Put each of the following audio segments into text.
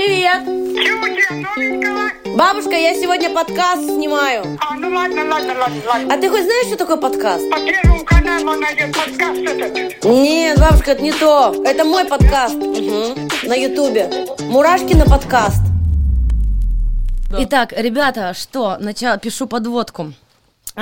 Привет! Чего? Бабушка, я сегодня подкаст снимаю. А, ну ладно, ладно, ладно, ладно. А ты хоть знаешь, что такое подкаст? По первому каналу найдет подкаст этот. Нет, бабушка, это не то. Это мой подкаст. Мгм. На ютубе. Мурашки на подкаст. Итак, ребята, что? Начало, пишу подводку.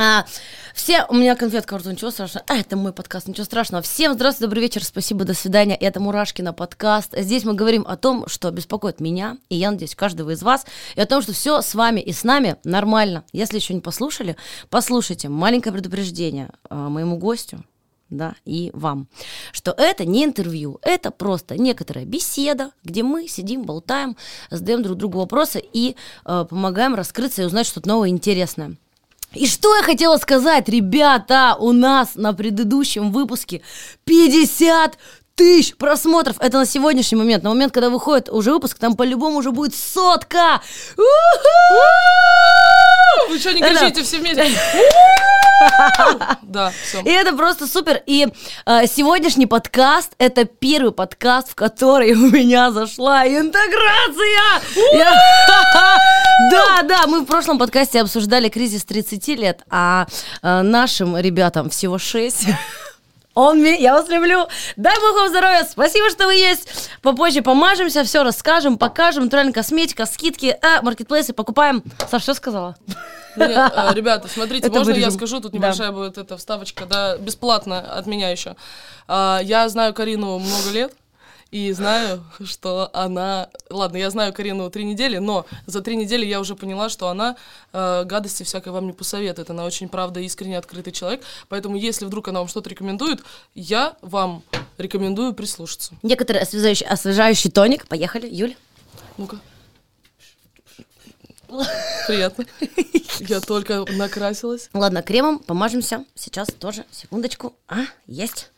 А, все, у меня конфетка во рту, ничего страшного. А, это мой подкаст, ничего страшного. Всем здравствуйте, добрый вечер, спасибо, до свидания. Это Мурашки на подкаст. Здесь мы говорим о том, что беспокоит меня, и я надеюсь, каждого из вас, и о том, что все с вами и с нами нормально. Если еще не послушали, послушайте. Маленькое предупреждение а, моему гостю, да, и вам, что это не интервью, это просто некоторая беседа, где мы сидим, болтаем, задаем друг другу вопросы и э, помогаем раскрыться и узнать что-то новое интересное. И что я хотела сказать, ребята, у нас на предыдущем выпуске 50 тысяч просмотров. Это на сегодняшний момент. На момент, когда выходит уже выпуск, там по-любому уже будет сотка. Вы что, не кричите все вместе? Да, все. И это просто супер. И э, сегодняшний подкаст это первый подкаст, в который у меня зашла интеграция. Я- Да, да, мы в прошлом подкасте обсуждали кризис 30 лет, а э, нашим ребятам всего 6. Он мне, я вас люблю. Дай бог вам здоровья. Спасибо, что вы есть. Попозже помажемся, все расскажем, покажем. Натуральная косметика, скидки, а, маркетплейсы покупаем. Саш, что сказала? Не, э, Ребята, смотрите, Это можно я вырежем. скажу? Тут Да. небольшая будет эта вставочка, да, бесплатно от меня еще. А, Я знаю Карину много лет. И знаю, что она... Ладно, я знаю Карину три недели, но за три недели я уже поняла, что она э, гадости всякой вам не посоветует. Она очень, правда, искренне открытый человек. Поэтому, если вдруг она вам что-то рекомендует, я вам рекомендую прислушаться. Некоторый освежающий, освежающий тоник. Поехали, Юль. Ну-ка. Приятно. Я только накрасилась. Ладно, кремом помажемся. Сейчас тоже, секундочку. А, есть.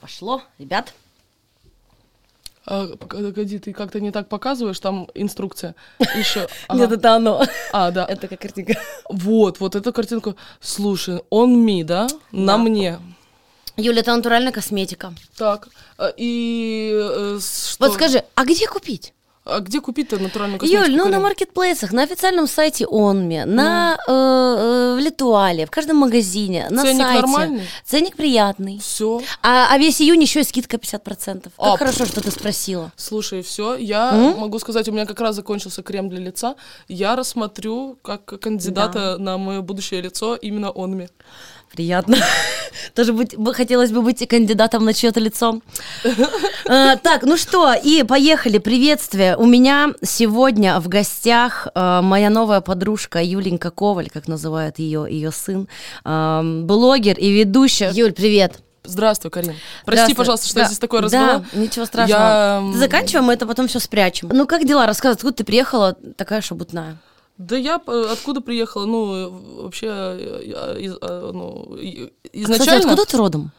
Пошло, ребят. А, погоди, ты как-то не так показываешь, там инструкция. Еще. Нет, это оно. А, да. Это как картинка. Вот, вот эту картинку. Слушай, он ми, да? На мне. Юля, это натуральная косметика. Так. а, И э, что? Вот скажи, а где купить? А где купить-то натуральную косметику? Юль, ну на маркетплейсах, на официальном сайте Онми, на э, э, в Литуале, в каждом магазине, на Ценник сайте. нормальный? Ценник приятный. Все. А, а весь июнь еще и скидка 50%. Как А, хорошо, что ты спросила. Слушай, все, я могу сказать, у меня как раз закончился крем для лица. Я рассмотрю как кандидата на мое будущее лицо именно онми. Приятно. Тоже быть, бы- хотелось бы быть и кандидатом на чье-то лицо. Э, Так, ну что, и поехали. Приветствие. У меня сегодня в гостях э, моя новая подружка Юленька Коваль, как называет ее ее сын, э, блогер и ведущая. Юль, привет. Здравствуй, Карин. Прости, Здравствуй. пожалуйста, что Да, я здесь такое развела. Да, ничего страшного. Я, Заканчиваем, мы это потом все спрячем. Ну, как дела? Рассказывай, откуда ты приехала, такая шабутная. Да я э, откуда приехала? Ну, э, вообще, э, я из- ну, Кстати, изначально... откуда ты родом?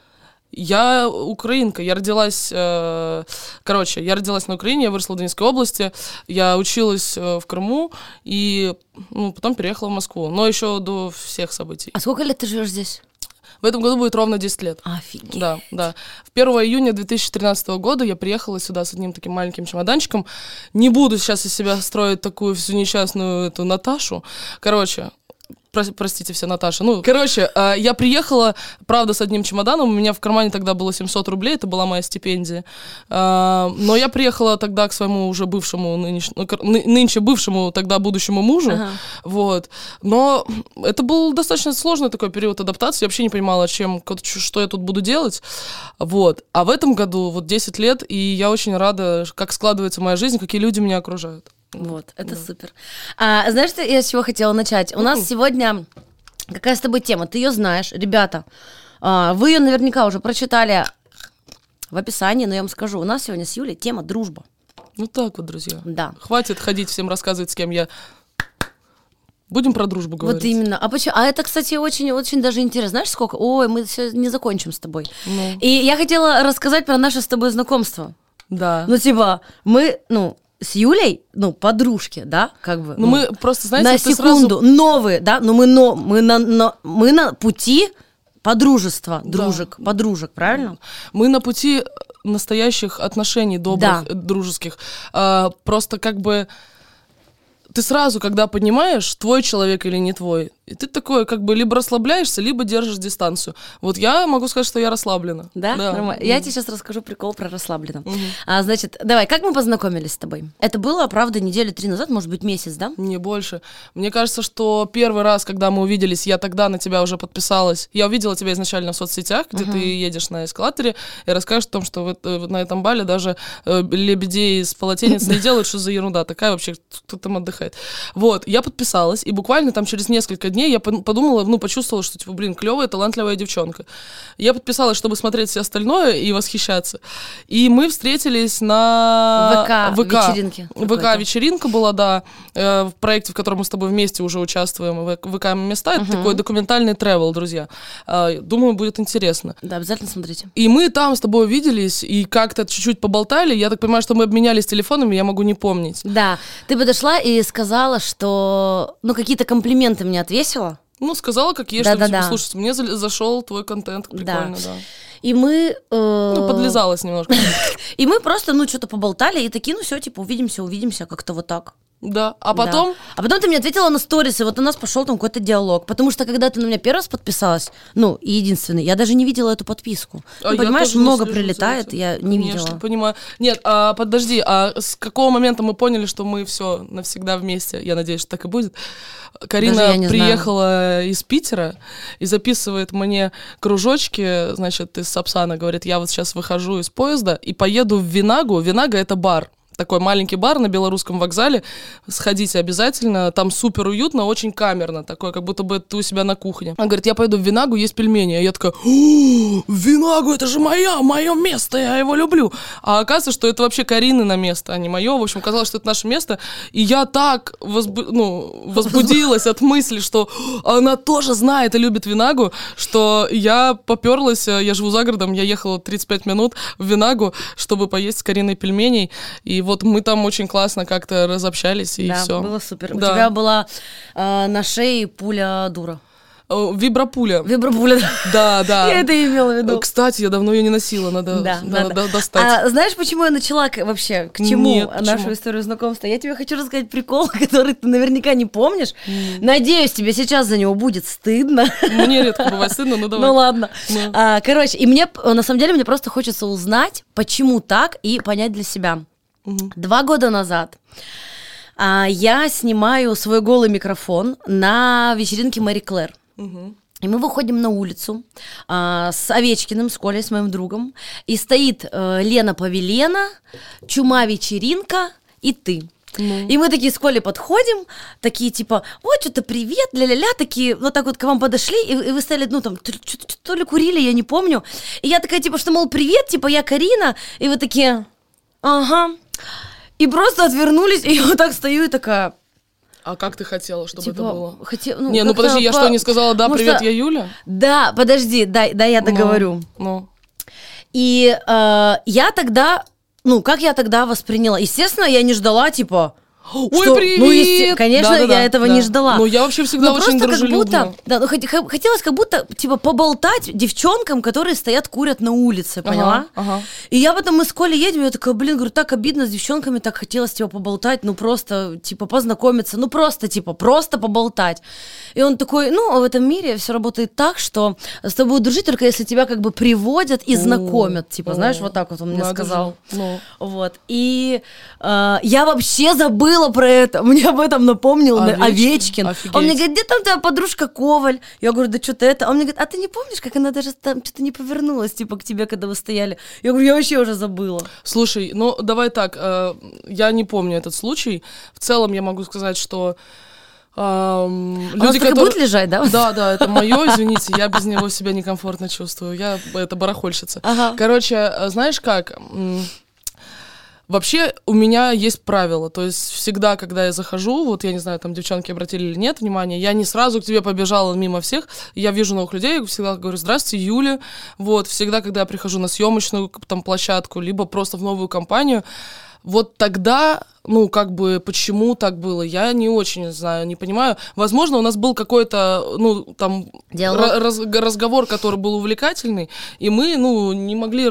Я украинка, я родилась, э, короче, я родилась на Украине, я выросла в Донецкой области, я училась э, в Крыму и ну, потом переехала в Москву, но еще до всех событий. А сколько лет ты живешь здесь? В этом году будет ровно 10 лет. Офигеть. Да, да. В 1 июня 2013 года я приехала сюда с одним таким маленьким чемоданчиком. Не буду сейчас из себя строить такую всю несчастную эту Наташу. Короче, про- простите все, Наташа. Ну, короче, э, я приехала, правда, с одним чемоданом. У меня в кармане тогда было 700 рублей, это была моя стипендия. Э, Но я приехала тогда к своему уже бывшему, нынеш- ну, ны- нынче бывшему, тогда будущему мужу. Ага. Вот. Но это был достаточно сложный такой период адаптации. Я вообще не понимала, чем, что я тут буду делать. Вот. А в этом году вот 10 лет, и я очень рада, как складывается моя жизнь, какие люди меня окружают. Вот, это супер. А, знаешь, что я с чего хотела начать? У нас сегодня какая с тобой тема? Ты ее знаешь, ребята. а, вы ее наверняка уже прочитали в описании, но я вам скажу. У нас сегодня с Юлей тема дружба. Ну так вот, друзья. Да. Хватит ходить всем рассказывать, с кем я... Будем про дружбу говорить. Вот именно. А почему? А это, кстати, очень, очень даже интересно. Знаешь, сколько? Ой, мы все не закончим с тобой. Ну. И я хотела рассказать про наше с тобой знакомство. Да. Ну, типа, мы, ну, с Юлей, ну, подружки, да, как бы. Ну, мы просто, знаете, на секунду сразу... новые, да, но мы, но, мы, на, на- мы на пути подружество, дружек, подружек, правильно? Мы на пути настоящих отношений добрых, Да. дружеских. А, просто как бы ты сразу, когда понимаешь, твой человек или не твой, и ты такой, как бы, либо расслабляешься, либо держишь дистанцию. Вот я могу сказать, что я расслаблена. Да? Нормально. Я тебе сейчас расскажу прикол про расслабленно. А, значит, давай, как мы познакомились с тобой? Это было, правда, недели три назад, может быть, месяц, да? Не больше. Мне кажется, что первый раз, когда мы увиделись, я тогда на тебя уже подписалась. Я увидела тебя изначально в соцсетях, где ты едешь на эскалаторе и расскажешь о том, что вот, э, вот на этом бале даже э, лебедей из полотенец не делают, что за ерунда такая вообще, кто там отдыхает. Вот, я подписалась, и буквально там через несколько дней я пон- подумала, ну, почувствовала, что, типа, блин, клевая, талантливая девчонка. Я подписалась, чтобы смотреть все остальное и восхищаться. И мы встретились на... ВК вечеринке какой-то. ВК вечеринка была, да, э, в проекте, в котором мы с тобой вместе уже участвуем, ВК места. Это такой документальный travel, друзья. Э, Думаю, будет интересно. Да, обязательно смотрите. И мы там с тобой увиделись и как-то чуть-чуть поболтали. Я так понимаю, что мы обменялись телефонами, я могу не помнить. Да, ты подошла и сказала, что, ну, какие-то комплименты мне отвесила. Ну, сказала, как есть, что, типа, Да-да-да. слушайте, мне за- зашел твой контент, прикольно, да. И мы... э, Ну, подлизалась немножко. И мы просто, ну, что-то поболтали, и такие, ну, все, типа, увидимся, увидимся, как-то вот так. Да. А Да. потом, А потом ты мне ответила на сторис, и вот у нас пошел там какой-то диалог. Потому что когда ты на меня первый раз подписалась, ну, и единственный, я даже не видела эту подписку. А Ну, понимаешь, много прилетает, я не Конечно, видела. понимаю. Нет, а подожди, а с какого момента мы поняли, что мы все навсегда вместе? Я надеюсь, что так и будет. Карина не знаю. приехала из Питера и записывает мне кружочки, значит, из Сапсана, говорит, я вот сейчас выхожу из поезда и поеду в Винагу. Винага — это бар. Такой маленький бар на белорусском вокзале. Сходите обязательно. Там супер уютно, очень камерно. Такое, как будто бы ты у себя на кухне. Она говорит, я пойду в Винагу, есть пельмени. А я такая, «О, Винагу, это же моя, мое место, я его люблю. А оказывается, что это вообще Карины на место, а не мое. В общем, казалось, что это наше место. И я так возбу- ну, возбудилась от мысли, что она тоже знает и любит Винагу, что я поперлась, э, я живу за городом, я ехала 35 минут в Винагу, чтобы поесть с Кариной пельменей. И вот мы там очень классно как-то разобщались, и да, все. было супер. У Да. тебя была э, на шее пуля дура. Э, Вибропуля. Вибропуля. Да, да. Я это имела в виду. Э, Кстати, я давно ее не носила, надо, Да, надо да. достать. А знаешь, почему я начала вообще, к чему Нет, нашу почему? историю знакомства? Я тебе хочу рассказать прикол, который ты наверняка не помнишь. Надеюсь, тебе сейчас за него будет стыдно. Мне редко бывает стыдно, но давай. Ну ладно. Ну. А, короче, и мне, п- на самом деле, мне просто хочется узнать, почему так, и понять для себя. Два года назад а, я снимаю свой голый микрофон на вечеринке Мэри Клэр. И мы выходим на улицу а, с Овечкиным, с Колей, с моим другом. И стоит э, Лена Павелена, Чума вечеринка и ты. И мы такие с Колей подходим, такие типа, вот что-то привет, ля-ля-ля, такие, вот так вот к вам подошли, и, и вы стали, ну там, т- чё- чё- то ли курили, я не помню. И я такая, типа, что, мол, привет, типа, я Карина, и вы такие, ага. И просто отвернулись, и я вот так стою и такая, А как ты хотела, чтобы типа, это было? хоте- не, ну подожди, я по- что, не сказала, да, потому привет, я Юля? Да, подожди, дай, дай я договорю. Ну, И э, я тогда, ну, как я тогда восприняла? Естественно, я не ждала, типа... Ой, что- привет! Ну, есте- конечно, Да-да-да, я этого да. не ждала. Ну, я вообще всегда Но очень просто как будто, да, ну, хотелось как будто, типа, поболтать девчонкам, которые стоят, курят на улице, поняла? ага. И я потом, мы с Колей едем, я такая, блин, говорю, так обидно с девчонками, так хотелось, типа, поболтать, ну, просто, типа, познакомиться, ну, просто, типа, просто поболтать. И он такой, ну, в этом мире все работает так, что с тобой дружить только если тебя как бы приводят и знакомят, типа, знаешь, вот так вот он мне сказал. Ну. Вот. И э, я вообще забыла про это. Мне об этом напомнил Овечкин? Овечкин. Офигеть. Он мне говорит, где там твоя подружка Коваль? Я говорю, да что-то это. Он мне говорит, а ты не помнишь, как она даже там что-то не повернулась, типа, к тебе, когда вы стояли? Я говорю, я вообще уже забыла. Слушай, ну давай так, э, я не помню этот случай. В целом я могу сказать, что эм, А люди, так и которые... будет лежать, да? Да, да, это мое, извините, я без него себя некомфортно чувствую. Я это барахольщица. Ага. Короче, э, знаешь как? Вообще у меня есть правило, то есть всегда, когда я захожу, вот я не знаю, там девчонки обратили или нет внимания, я не сразу к тебе побежала мимо всех, я вижу новых людей, всегда говорю, здравствуйте, Юля, вот, всегда, когда я прихожу на съемочную там площадку, либо просто в новую компанию, вот тогда ну, как бы, почему так было, я не очень знаю, не понимаю. Возможно, у нас был какой-то, ну, там, раз- разговор, который был увлекательный, и мы, ну, не могли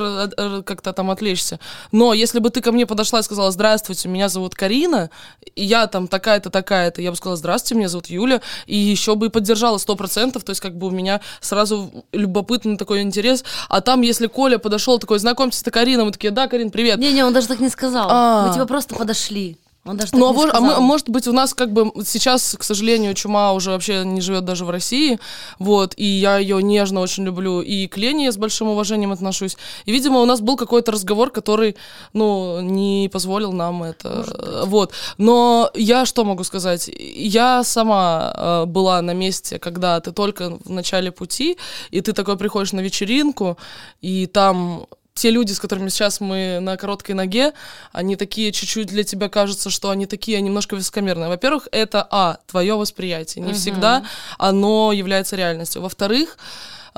как-то там отвлечься. Но если бы ты ко мне подошла и сказала, здравствуйте, меня зовут Карина, и я там такая-то, такая-то, я бы сказала, здравствуйте, меня зовут Юля, и еще бы и поддержала сто процентов, то есть как бы у меня сразу любопытный такой интерес. А там, если Коля подошел такой, знакомьтесь, это Карина, мы такие, да, Карин, привет. Не-не, он даже так не сказал. А. Мы типа просто подошли. Он даже Ну, а, вож- а мы- может быть, у нас как бы сейчас, к сожалению, чума уже вообще не живет даже в России, вот, и я ее нежно очень люблю, и к Лене я с большим уважением отношусь. И, видимо, у нас был какой-то разговор, который, ну, не позволил нам это, вот. Но я что могу сказать? Я сама э, была на месте, когда ты только в начале пути, и ты такой приходишь на вечеринку, и там те люди, с которыми сейчас мы на короткой ноге, они такие чуть-чуть для тебя кажется, что они такие немножко высокомерные. Во-первых, это, а, твое восприятие. Не всегда оно является реальностью. Во-вторых,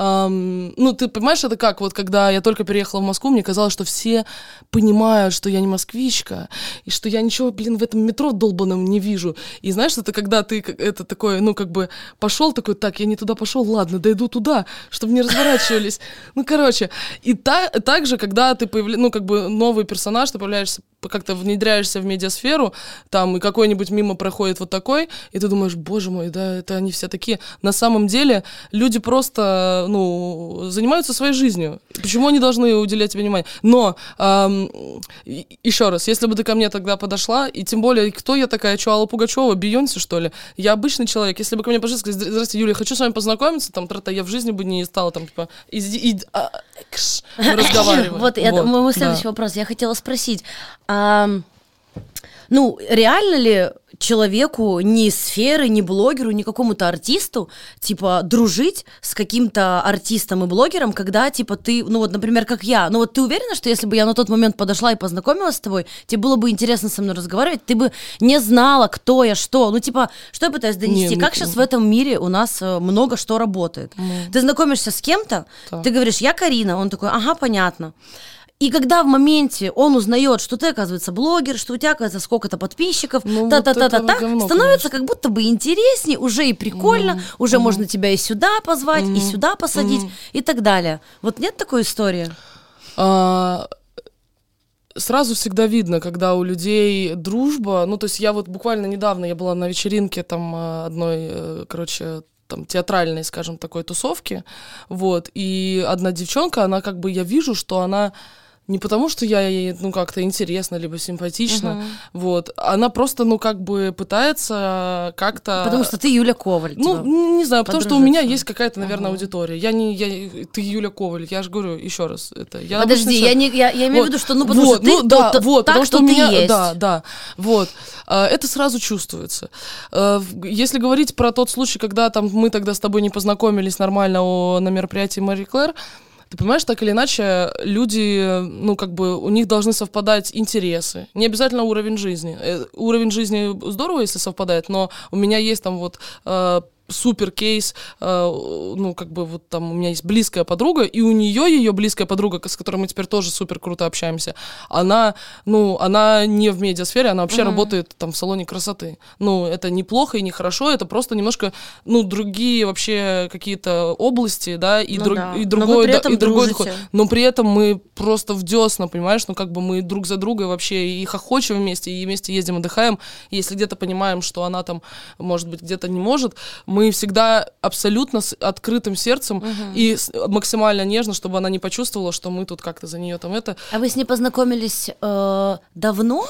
эм, ну, ты понимаешь, это как, вот когда я только переехала в Москву, мне казалось, что все понимают, что я не москвичка, и что я ничего, блин, в этом метро долбаном не вижу. И знаешь, это когда ты, это такое, ну, как бы, пошел такой, так, я не туда пошел, ладно, дойду туда, чтобы не разворачивались. Ну, короче, и та, также, когда ты появляешься, ну, как бы, новый персонаж, ты появляешься, как-то внедряешься в медиасферу, там, и какой-нибудь мимо проходит вот такой, и ты думаешь, боже мой, да, это они все такие. На самом деле, люди просто, ну, занимаются своей жизнью. Почему они должны уделять тебе внимание? Но, и- еще раз, если бы ты ко мне тогда подошла, и тем более, кто я такая, что, Алла Пугачева, Бейонсе, что ли? Я обычный человек. Если бы ко мне подошли и сказали, здравствуйте, Юлия, хочу с вами познакомиться, там, трата, я в жизни бы не стала, там, типа, иди, иди, а, кш, мы разговариваем. Вот, это мой мой да. следующий вопрос. Я хотела спросить. Ам, ну, реально ли человеку, ни сферы, ни блогеру, ни какому-то артисту, типа, дружить с каким-то артистом и блогером, когда, типа, ты, ну вот, например, как я, ну вот ты уверена, что если бы я на тот момент подошла и познакомилась с тобой, тебе было бы интересно со мной разговаривать, ты бы не знала, кто я, что, ну, типа, что я пытаюсь донести, Не, ну, как сейчас в этом мире у нас э, много что работает. Ты знакомишься с кем-то, Так. ты говоришь, я Карина, он такой, ага, понятно. И когда в моменте он узнает, что ты, оказывается, блогер, что у тебя, оказывается, сколько-то подписчиков, Ну, вот та-та-та-та-та, говно, становится как будто бы интереснее, уже и прикольно, уже можно тебя и сюда позвать, и сюда посадить, и так далее. Вот нет такой истории? А, сразу всегда видно, когда у людей дружба. Ну, то есть я вот буквально недавно я была на вечеринке там а, одной, э, короче, там театральной, скажем, такой тусовки, вот, и одна девчонка, она как бы, я вижу, что она не потому, что я ей, ну, как-то интересна, либо симпатична, вот, она просто, ну, как бы пытается как-то... Потому что ты Юля Коваль. Ну, типа. не знаю, потому что у меня есть какая-то, наверное, аудитория. Я не, я, ты Юля Коваль, я же говорю еще раз, это. Я Подожди, я, не, я, я имею в Вот, виду, что, ну, потому вот, что ты ну, да, то- вот, так, потому что, что у меня, есть. да, да, вот, А, это сразу чувствуется. А, в- Если говорить про тот случай, когда там мы тогда с тобой не познакомились нормально о- на мероприятии Мэри Клэр, ты понимаешь, так или иначе, люди, ну, как бы, у них должны совпадать интересы. Не обязательно уровень жизни. Э, Уровень жизни здорово, если совпадает, но у меня есть там вот э, супер кейс, э, ну, как бы вот там у меня есть близкая подруга, и у нее ее близкая подруга, с которой мы теперь тоже супер круто общаемся, она, ну, она не в медиасфере, она вообще работает там в салоне красоты. Ну, это неплохо и нехорошо, это просто немножко, ну, другие вообще какие-то области, да, и, Ну друг- да. и другой, да, и другой дружите. Но при этом мы просто в десна, понимаешь, ну, как бы мы друг за друга вообще и хохочем вместе, и вместе ездим, отдыхаем. Если где-то понимаем, что она там, может быть, где-то не может, мы всегда абсолютно с открытым сердцем и с- максимально нежно, чтобы она не почувствовала, что мы тут как-то за нее там это. А вы с ней познакомились э, давно?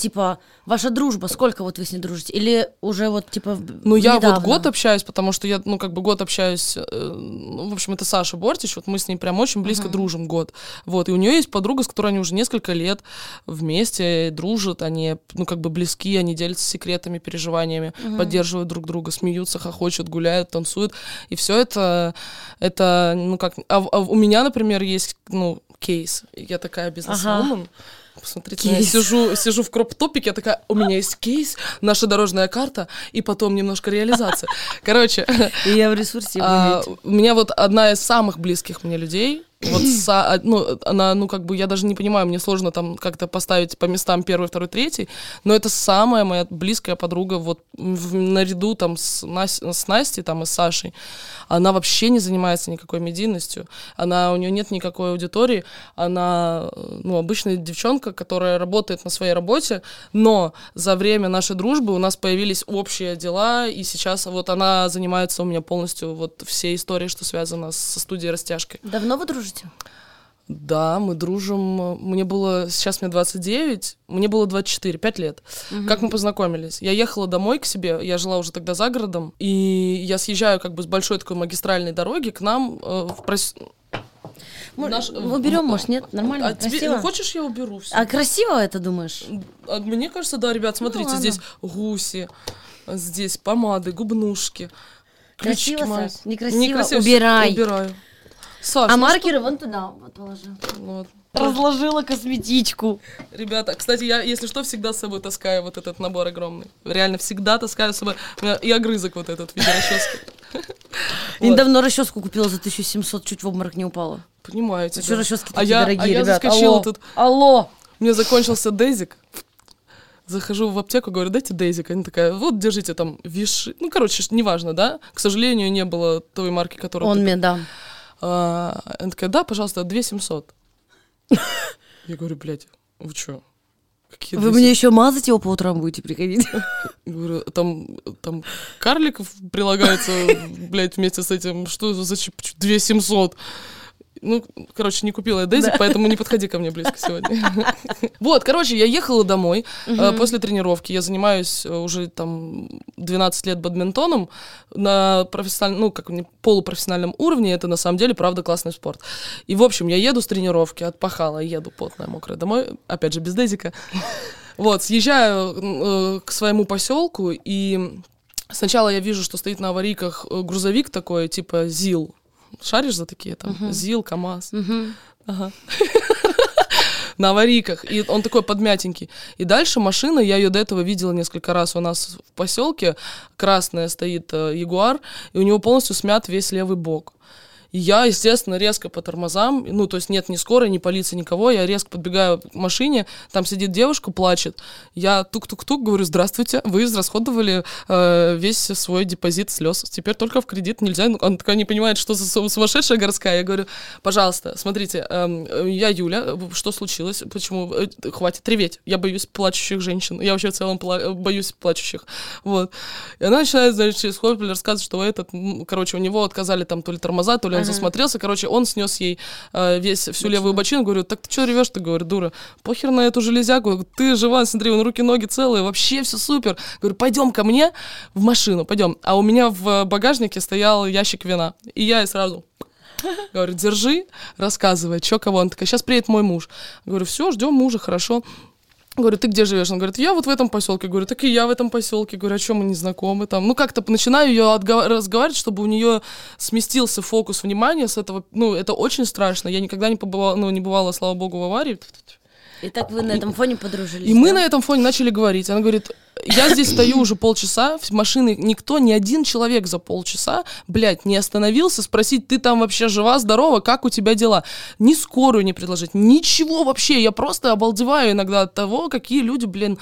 Типа, ваша дружба, сколько вот вы с ней дружите? Или уже вот, типа, Ну, я недавно? вот год общаюсь, потому что я, ну, как бы год общаюсь, э, ну, в общем, это Саша Бортич, вот мы с ней прям очень близко дружим год. Вот, и у нее есть подруга, с которой они уже несколько лет вместе дружат, они, ну, как бы близки, они делятся секретами, переживаниями, поддерживают друг друга, смеются, хохочут, гуляют, танцуют, и все это, это, ну, как, а, а у меня, например, есть, ну, кейс, я такая бизнес-вумен, Посмотрите, я Кейс. сижу, сижу в кроп-топике, я такая, у меня есть кейс, наша дорожная карта, и потом немножко реализация. Короче, И я в ресурсе а, у меня вот одна из самых близких мне людей, Вот, са- а, ну, она, ну, как бы, я даже не понимаю, мне сложно там как-то поставить по местам первый, второй, третий, но это самая моя близкая подруга, вот, в- наряду там с, Нас- с Настей, там, и с Сашей. Она вообще не занимается никакой медийностью, она, у нее нет никакой аудитории, она, ну, обычная девчонка, которая работает на своей работе, но за время нашей дружбы у нас появились общие дела, и сейчас вот она занимается у меня полностью вот всей историей, что связано со студией растяжки. Давно вы дружите? Да, мы дружим. Мне было, сейчас мне 29, мне было 24, 5 лет. Как мы познакомились? Я ехала домой к себе, я жила уже тогда за городом, и я съезжаю как бы с большой такой магистральной дороги к нам э, в прос- Мы, Наш- мы уберем, может, нет? Нормально? А тебе, красиво? ну, хочешь, я уберу все? А красиво это думаешь? А мне кажется, да, ребят, смотрите, ладно. здесь гуси, здесь помады, губнушки. Красиво. Саш? Некрасиво? Некрасиво, Убирай. Убираю. Саш, А ну маркеры вон туда вот положи. что- вот. Разложила косметичку. Ребята, кстати, я, если что, всегда с собой таскаю вот этот набор огромный. Реально, всегда таскаю с собой. У меня и огрызок вот этот в виде расчески. Недавно расческу купила за 1700, чуть в обморок не упала. Понимаете, Что расчески а такие я, дорогие, а я заскочила Алло. тут. Алло. У меня закончился дезик. Захожу в аптеку, говорю, дайте дезик. Они такая, вот, держите там виши. Ну, короче, неважно, да? К сожалению, не было той марки, которую Он мне, да. А, она такая, да, пожалуйста, 2700. Я говорю, блядь, вы чё? Какие Вы 200? мне еще мазать его по утрам будете приходить? Говорю, там, там карлик в- прилагается, блядь, вместе с этим. Что за чип- 2700? Ну, короче, не купила я дезик, поэтому не подходи ко мне близко сегодня. Вот, короче, я ехала домой э, после тренировки. Я занимаюсь э, уже там 12 лет бадминтоном на профессиональном, ну, как полупрофессиональном уровне. Это на самом деле, правда, классный спорт. И, в общем, я еду с тренировки, отпахала, еду потная, мокрая домой, опять же, без дезика. Вот, съезжаю э, к своему поселку, и сначала я вижу, что стоит на аварийках грузовик такой, типа ЗИЛ. Шаришь за такие там? ЗИЛ, КАМАЗ. Ага. На аварийках. И он такой подмятенький. И дальше машина, я ее до этого видела несколько раз у нас в поселке. Красная стоит э, Ягуар, и у него полностью смят весь левый бок. Я, естественно, резко по тормозам, ну, то есть нет ни скорой, ни полиции, никого, я резко подбегаю к машине, там сидит девушка, плачет, я тук-тук-тук, говорю, здравствуйте, вы израсходовали э, весь свой депозит слез, теперь только в кредит нельзя, Ну, она такая не понимает, что за су- сумасшедшая городская, я говорю, пожалуйста, смотрите, э, я Юля, что случилось, почему, Э, хватит реветь, я боюсь плачущих женщин, я вообще в целом пла- боюсь плачущих, вот, и она начинает, значит, через рассказывать, что этот, короче, у него отказали там то ли тормоза, то ли он засмотрелся, короче, он снес ей э, весь, всю левую бочину, говорю, так ты что ревешь-то, говорю, дура, похер на эту железяку, ты жива, смотри, вон руки-ноги целые, вообще все супер, говорю, пойдем ко мне в машину, пойдем, а у меня в багажнике стоял ящик вина, и я ей сразу Говорю, держи, рассказывай, что кого. Он такая, сейчас приедет мой муж. Говорю, все, ждем мужа, хорошо. Говорю, ты где живешь? Он говорит, я вот в этом поселке. Говорю, так и я в этом поселке. Говорю, а чем мы не знакомы там? Ну, как-то начинаю ее разговаривать, чтобы у нее сместился фокус внимания с этого. Ну, это очень страшно. Я никогда не побывала, ну, не бывала, слава богу, в аварии. И так вы на этом фоне подружились, И мы да? на этом фоне начали говорить. Она говорит, я здесь стою уже полчаса, машины никто, ни один человек за полчаса, блядь, не остановился спросить, ты там вообще жива, здорова, как у тебя дела? Ни скорую не предложить, ничего вообще. Я просто обалдеваю иногда от того, какие люди, блин,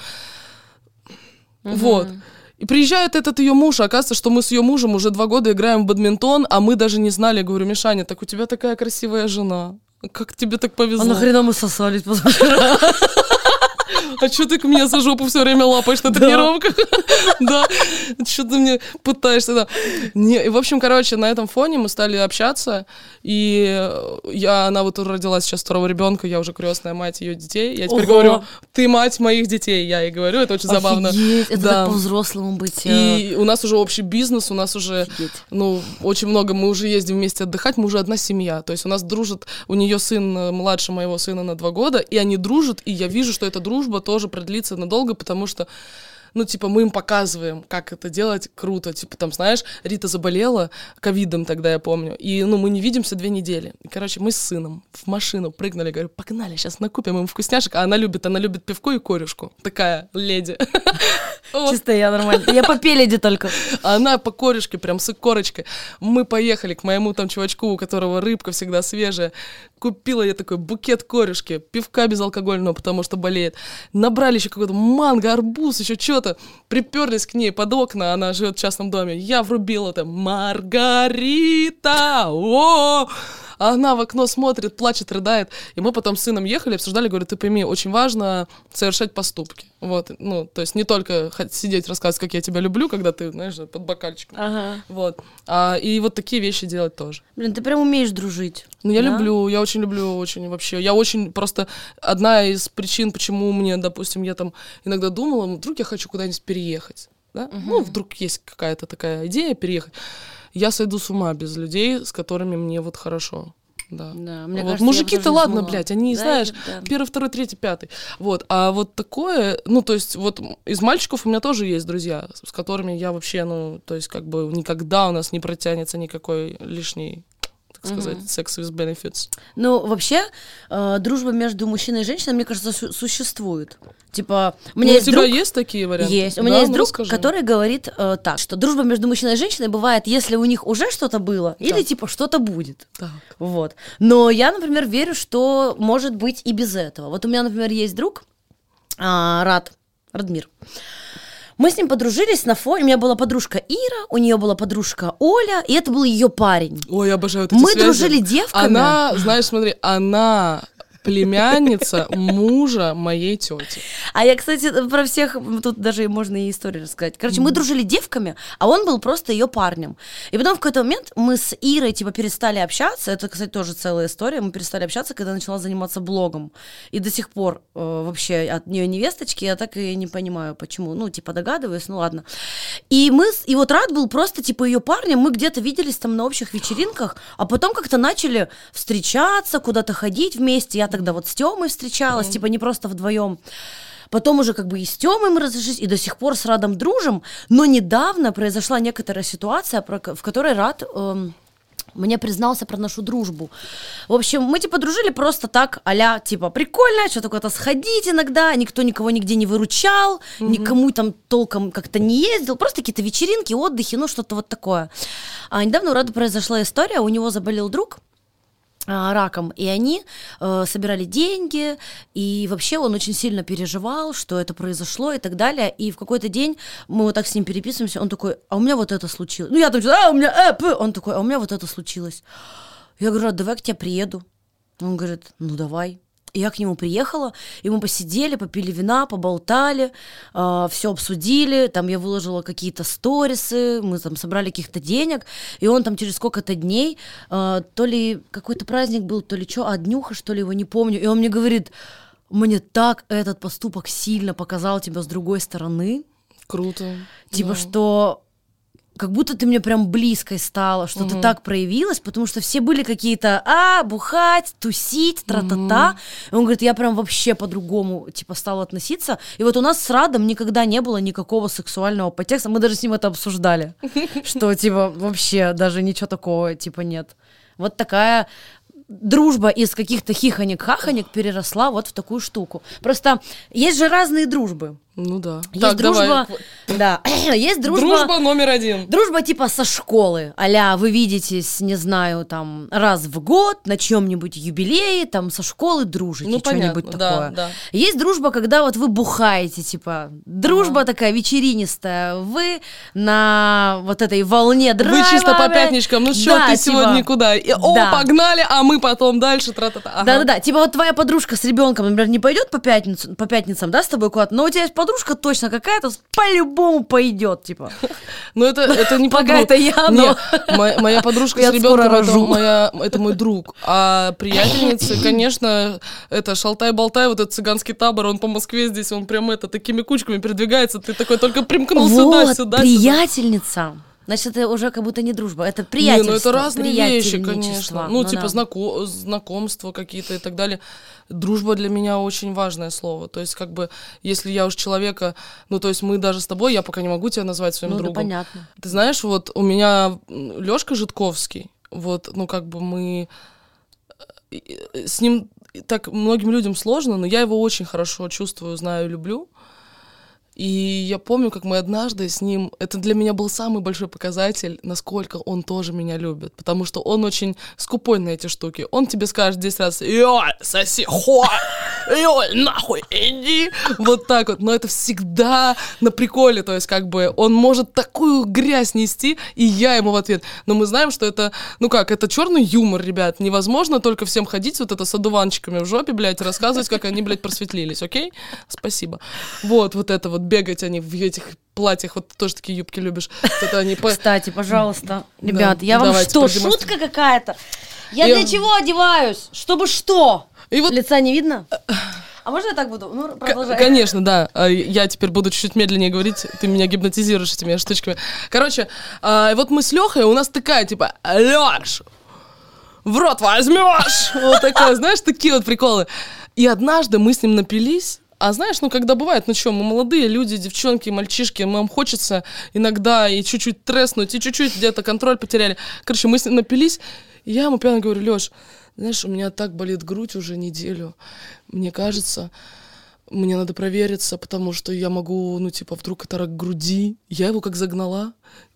вот. И приезжает этот ее муж, а оказывается, что мы с ее мужем уже два года играем в бадминтон, а мы даже не знали. Я говорю, Мишаня, так у тебя такая красивая жена. Как тебе так повезло? А нахрена мы сосались позавчера? А что ты к мне за жопу все время лапаешь на тренировках? Да. Что ты мне пытаешься, да. Не, и, в общем, короче, на этом фоне мы стали общаться, и я, она вот родила сейчас второго ребенка, я уже крестная мать ее детей. Я теперь говорю, ты мать моих детей, я ей говорю, это очень забавно. Это Да. по-взрослому быть. э, И у нас уже общий бизнес, у нас уже, ну, очень много, мы уже ездим вместе отдыхать, мы уже одна семья. То есть у нас дружит, у нее сын э, младше моего сына на два года, и они дружат, и я вижу, что эта дружба тоже продлится надолго, потому что ну, типа, мы им показываем, как это делать круто. Типа, там, знаешь, Рита заболела ковидом тогда, я помню. И, ну, мы не видимся две недели. И, короче, мы с сыном в машину прыгнули. Говорю, погнали, сейчас накупим им вкусняшек. А она любит, она любит пивко и корюшку. Такая леди. Чисто я нормально. Я по пеледи только. Она по корешке, прям с корочкой. Мы поехали к моему там чувачку, у которого рыбка всегда свежая. Купила я такой букет корешки, пивка безалкогольного, потому что болеет. Набрали еще какой-то манго, арбуз, еще что-то. Приперлись к ней под окна, она живет в частном доме. Я врубила там Маргарита! О! А она в окно смотрит, плачет, рыдает. И мы потом с сыном ехали, обсуждали, говорю, ты пойми, очень важно совершать поступки. Вот, ну, то есть не только сидеть, рассказывать, как я тебя люблю, когда ты, знаешь, под бокальчиком. Ага. Вот. А, и вот такие вещи делать тоже. Блин, ты прям умеешь дружить. Ну, я Да? люблю, я очень люблю, очень вообще. Я очень просто... Одна из причин, почему мне, допустим, я там иногда думала, ну, вдруг я хочу куда-нибудь переехать. Да? Ну, вдруг есть какая-то такая идея переехать. Я сойду с ума без людей, с которыми мне вот хорошо. Да. Да, мне Вот Мужики-то ладно, смогла. блядь, они, Да, знаешь, да. первый, второй, третий, пятый. Вот. А вот такое, ну, то есть, вот из мальчиков у меня тоже есть друзья, с которыми я вообще, ну, то есть, как бы никогда у нас не протянется никакой лишний, так сказать, секс with benefits. Ну, вообще, э, дружба между мужчиной и женщиной, мне кажется, су- существует. Типа, у меня Ну, есть у тебя друг... есть такие варианты? Есть. У Да? меня есть Ну, друг, расскажи. который говорит э, так, что дружба между мужчиной и женщиной бывает, если у них уже что-то было, или Так. типа что-то будет. Так. Вот. Но я, например, верю, что может быть и без этого. Вот у меня, например, есть друг, а, Рад, Радмир. Мы с ним подружились на фоне. У меня была подружка Ира, у нее была подружка Оля, и это был ее парень. Ой, я обожаю эти Мы связи. дружили девками. Она, знаешь, смотри, она племянница мужа моей тети. А я, кстати, про всех, тут даже можно и историю рассказать. Короче, мы дружили девками, а он был просто ее парнем. И потом в какой-то момент мы с Ирой, типа, перестали общаться. Это, кстати, тоже целая история. Мы перестали общаться, когда начала заниматься блогом. И до сих пор э, вообще от нее невесточки, я так и не понимаю, почему. Ну, типа, догадываюсь, ну ладно. И мы, с- и вот Рад был просто, типа, ее парнем. Мы где-то виделись там на общих вечеринках, а потом как-то начали встречаться, куда-то ходить вместе. Я тогда вот с Тёмой встречалась, типа, не просто вдвоем. Потом уже как бы и с Тёмой мы разошлись, и до сих пор с Радом дружим. Но недавно произошла некоторая ситуация, про в которой Рад эм, мне признался про нашу дружбу. В общем, мы типа дружили просто так, а типа прикольно, что-то куда-то сходить иногда, никто никого нигде не выручал, никому там толком как-то не ездил, просто какие-то вечеринки, отдыхи, ну что-то вот такое. А недавно у Рада произошла история, у него заболел друг, раком, и они э, собирали деньги, и вообще он очень сильно переживал, что это произошло и так далее, и в какой-то день мы вот так с ним переписываемся, он такой, а у меня вот это случилось, ну я там, а у меня, э, п», он такой, а у меня вот это случилось. Я говорю, «А давай к тебе приеду. Он говорит, ну давай. Я к нему приехала, и мы посидели, попили вина, поболтали, все обсудили, там я выложила какие-то сторисы, мы там собрали каких-то денег, и он там через сколько-то дней, а, то ли какой-то праздник был, то ли что, а днюха, что ли, его не помню, и он мне говорит, мне так этот поступок сильно показал тебя с другой стороны, Круто. Типа, Да. что как будто ты мне прям близкой стала, что ты так проявилась, потому что все были какие-то, а, бухать, тусить, тра-та-та. И он говорит, я прям вообще по-другому, типа, стала относиться. И вот у нас с Радом никогда не было никакого сексуального подтекста. Мы даже с ним это обсуждали, что, типа, вообще даже ничего такого, типа, нет. Вот такая дружба из каких-то хихонек-хахонек переросла вот в такую штуку. Просто есть же разные дружбы. Ну да. Есть Так, дружба, давай. да, есть дружба, Дружба номер один. дружба типа со школы, а вы видитесь, не знаю, там раз в год на чем-нибудь юбилее, там со школы дружите, Ну, что-нибудь понятно, да, такое. да. Есть дружба, когда вот вы бухаете, типа дружба такая вечеринистая, вы на вот этой волне драйва. Вы чисто по пятничкам, ну что, Да, ты типа, сегодня куда? И, о, да. погнали, а мы потом дальше, тра-та-та. Ага. Да-да-да, типа вот твоя подружка с ребенком, например, не пойдет по, пятницу, по пятницам, да, с тобой куда-то, но у тебя есть подружка точно какая-то, по-любому пойдет, типа. Ну это, это не Пока подруг. это я, но- моя, моя подружка Я с ребенком это, рожу. моя, это мой друг. А приятельницы, конечно, это шалтай-болтай, вот этот цыганский табор, он по Москве здесь, он прям это такими кучками передвигается, ты такой только примкнул вот, сюда, сюда, сюда. Значит, это уже как будто не дружба, это приятельство. Не, ну это разные вещи, конечно. Ну, типа да. знако- знакомства какие-то и так далее. Дружба для меня очень важное слово. То есть, как бы, если я уж человека, ну, то есть мы даже с тобой, я пока не могу тебя назвать своим Ну, да, другом. понятно. Ты знаешь, вот у меня Лёшка Житковский, вот, ну, как бы мы э, э, с ним так многим людям сложно, но я его очень хорошо чувствую, знаю, люблю. И я помню, как мы однажды с ним... Это для меня был самый большой показатель, насколько он тоже меня любит. Потому что он очень скупой на эти штуки. Он тебе скажет 10 раз «Ёль, соси хуй! Ёль, нахуй, иди!» Вот так вот. Но это всегда на приколе. То есть как бы он может такую грязь нести, и я ему в ответ. Но мы знаем, что это... Ну как, это черный юмор, ребят. Невозможно только всем ходить вот это с одуванчиками в жопе, блядь, рассказывать, как они, блядь, просветлились, окей? Спасибо. Вот, вот это вот бегать они в этих платьях, вот ты тоже такие юбки любишь. Это они по... Кстати, пожалуйста, ребят, я вам что, шутка какая-то? Я Я- для чего одеваюсь? Чтобы что? И вот Лица не видно? А можно я так буду? Ну, К- продолжай. Конечно, да. А, Я теперь буду чуть-чуть медленнее говорить. Ты меня гипнотизируешь этими штучками. Короче, а, вот мы с Лехой, у нас такая, типа, Леш, в рот возьмешь! Вот такое, знаешь, такие вот приколы. И однажды мы с ним напились, а знаешь, ну когда бывает, ну что, мы молодые люди, девчонки, мальчишки, нам хочется иногда и чуть-чуть треснуть, и чуть-чуть где-то контроль потеряли. Короче, мы напились, и я ему прямо говорю, Леш, знаешь, у меня так болит грудь уже неделю. Мне кажется, мне надо провериться, потому что я могу, ну, типа, вдруг это рак груди. Я его как загнала,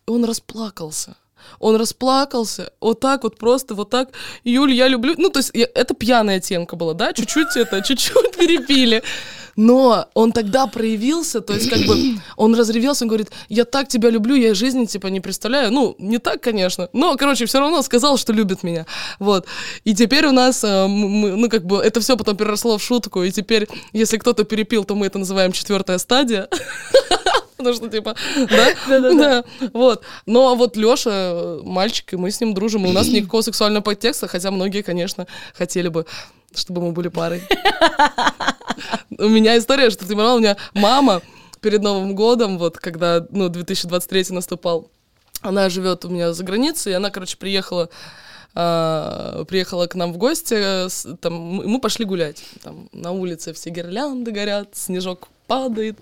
и он расплакался. Он расплакался, вот так вот просто, вот так. Юль, я люблю... Ну, то есть я- это пьяная темка была, да? Чуть-чуть это, чуть-чуть перепили. Но он тогда проявился, то есть как бы он разревелся, он говорит, я так тебя люблю, я жизни типа не представляю. Ну, не так, конечно, но, короче, все равно сказал, что любит меня. Вот. И теперь у нас, э, мы- ну, как бы, это все потом переросло в шутку, и теперь, если кто-то перепил, то мы это называем четвертая стадия. Потому что, типа, да? Да. Вот. Но вот Леша мальчик, и мы с ним дружим, и у нас никакого сексуального подтекста, хотя многие, конечно, хотели бы, чтобы мы были парой. У меня история, что ты у меня мама перед Новым годом, вот когда, ну, 2023 наступал, она живет у меня за границей, и она, короче, приехала а, приехала к нам в гости, с- там, мы пошли гулять. Там на улице все гирлянды горят, снежок падает,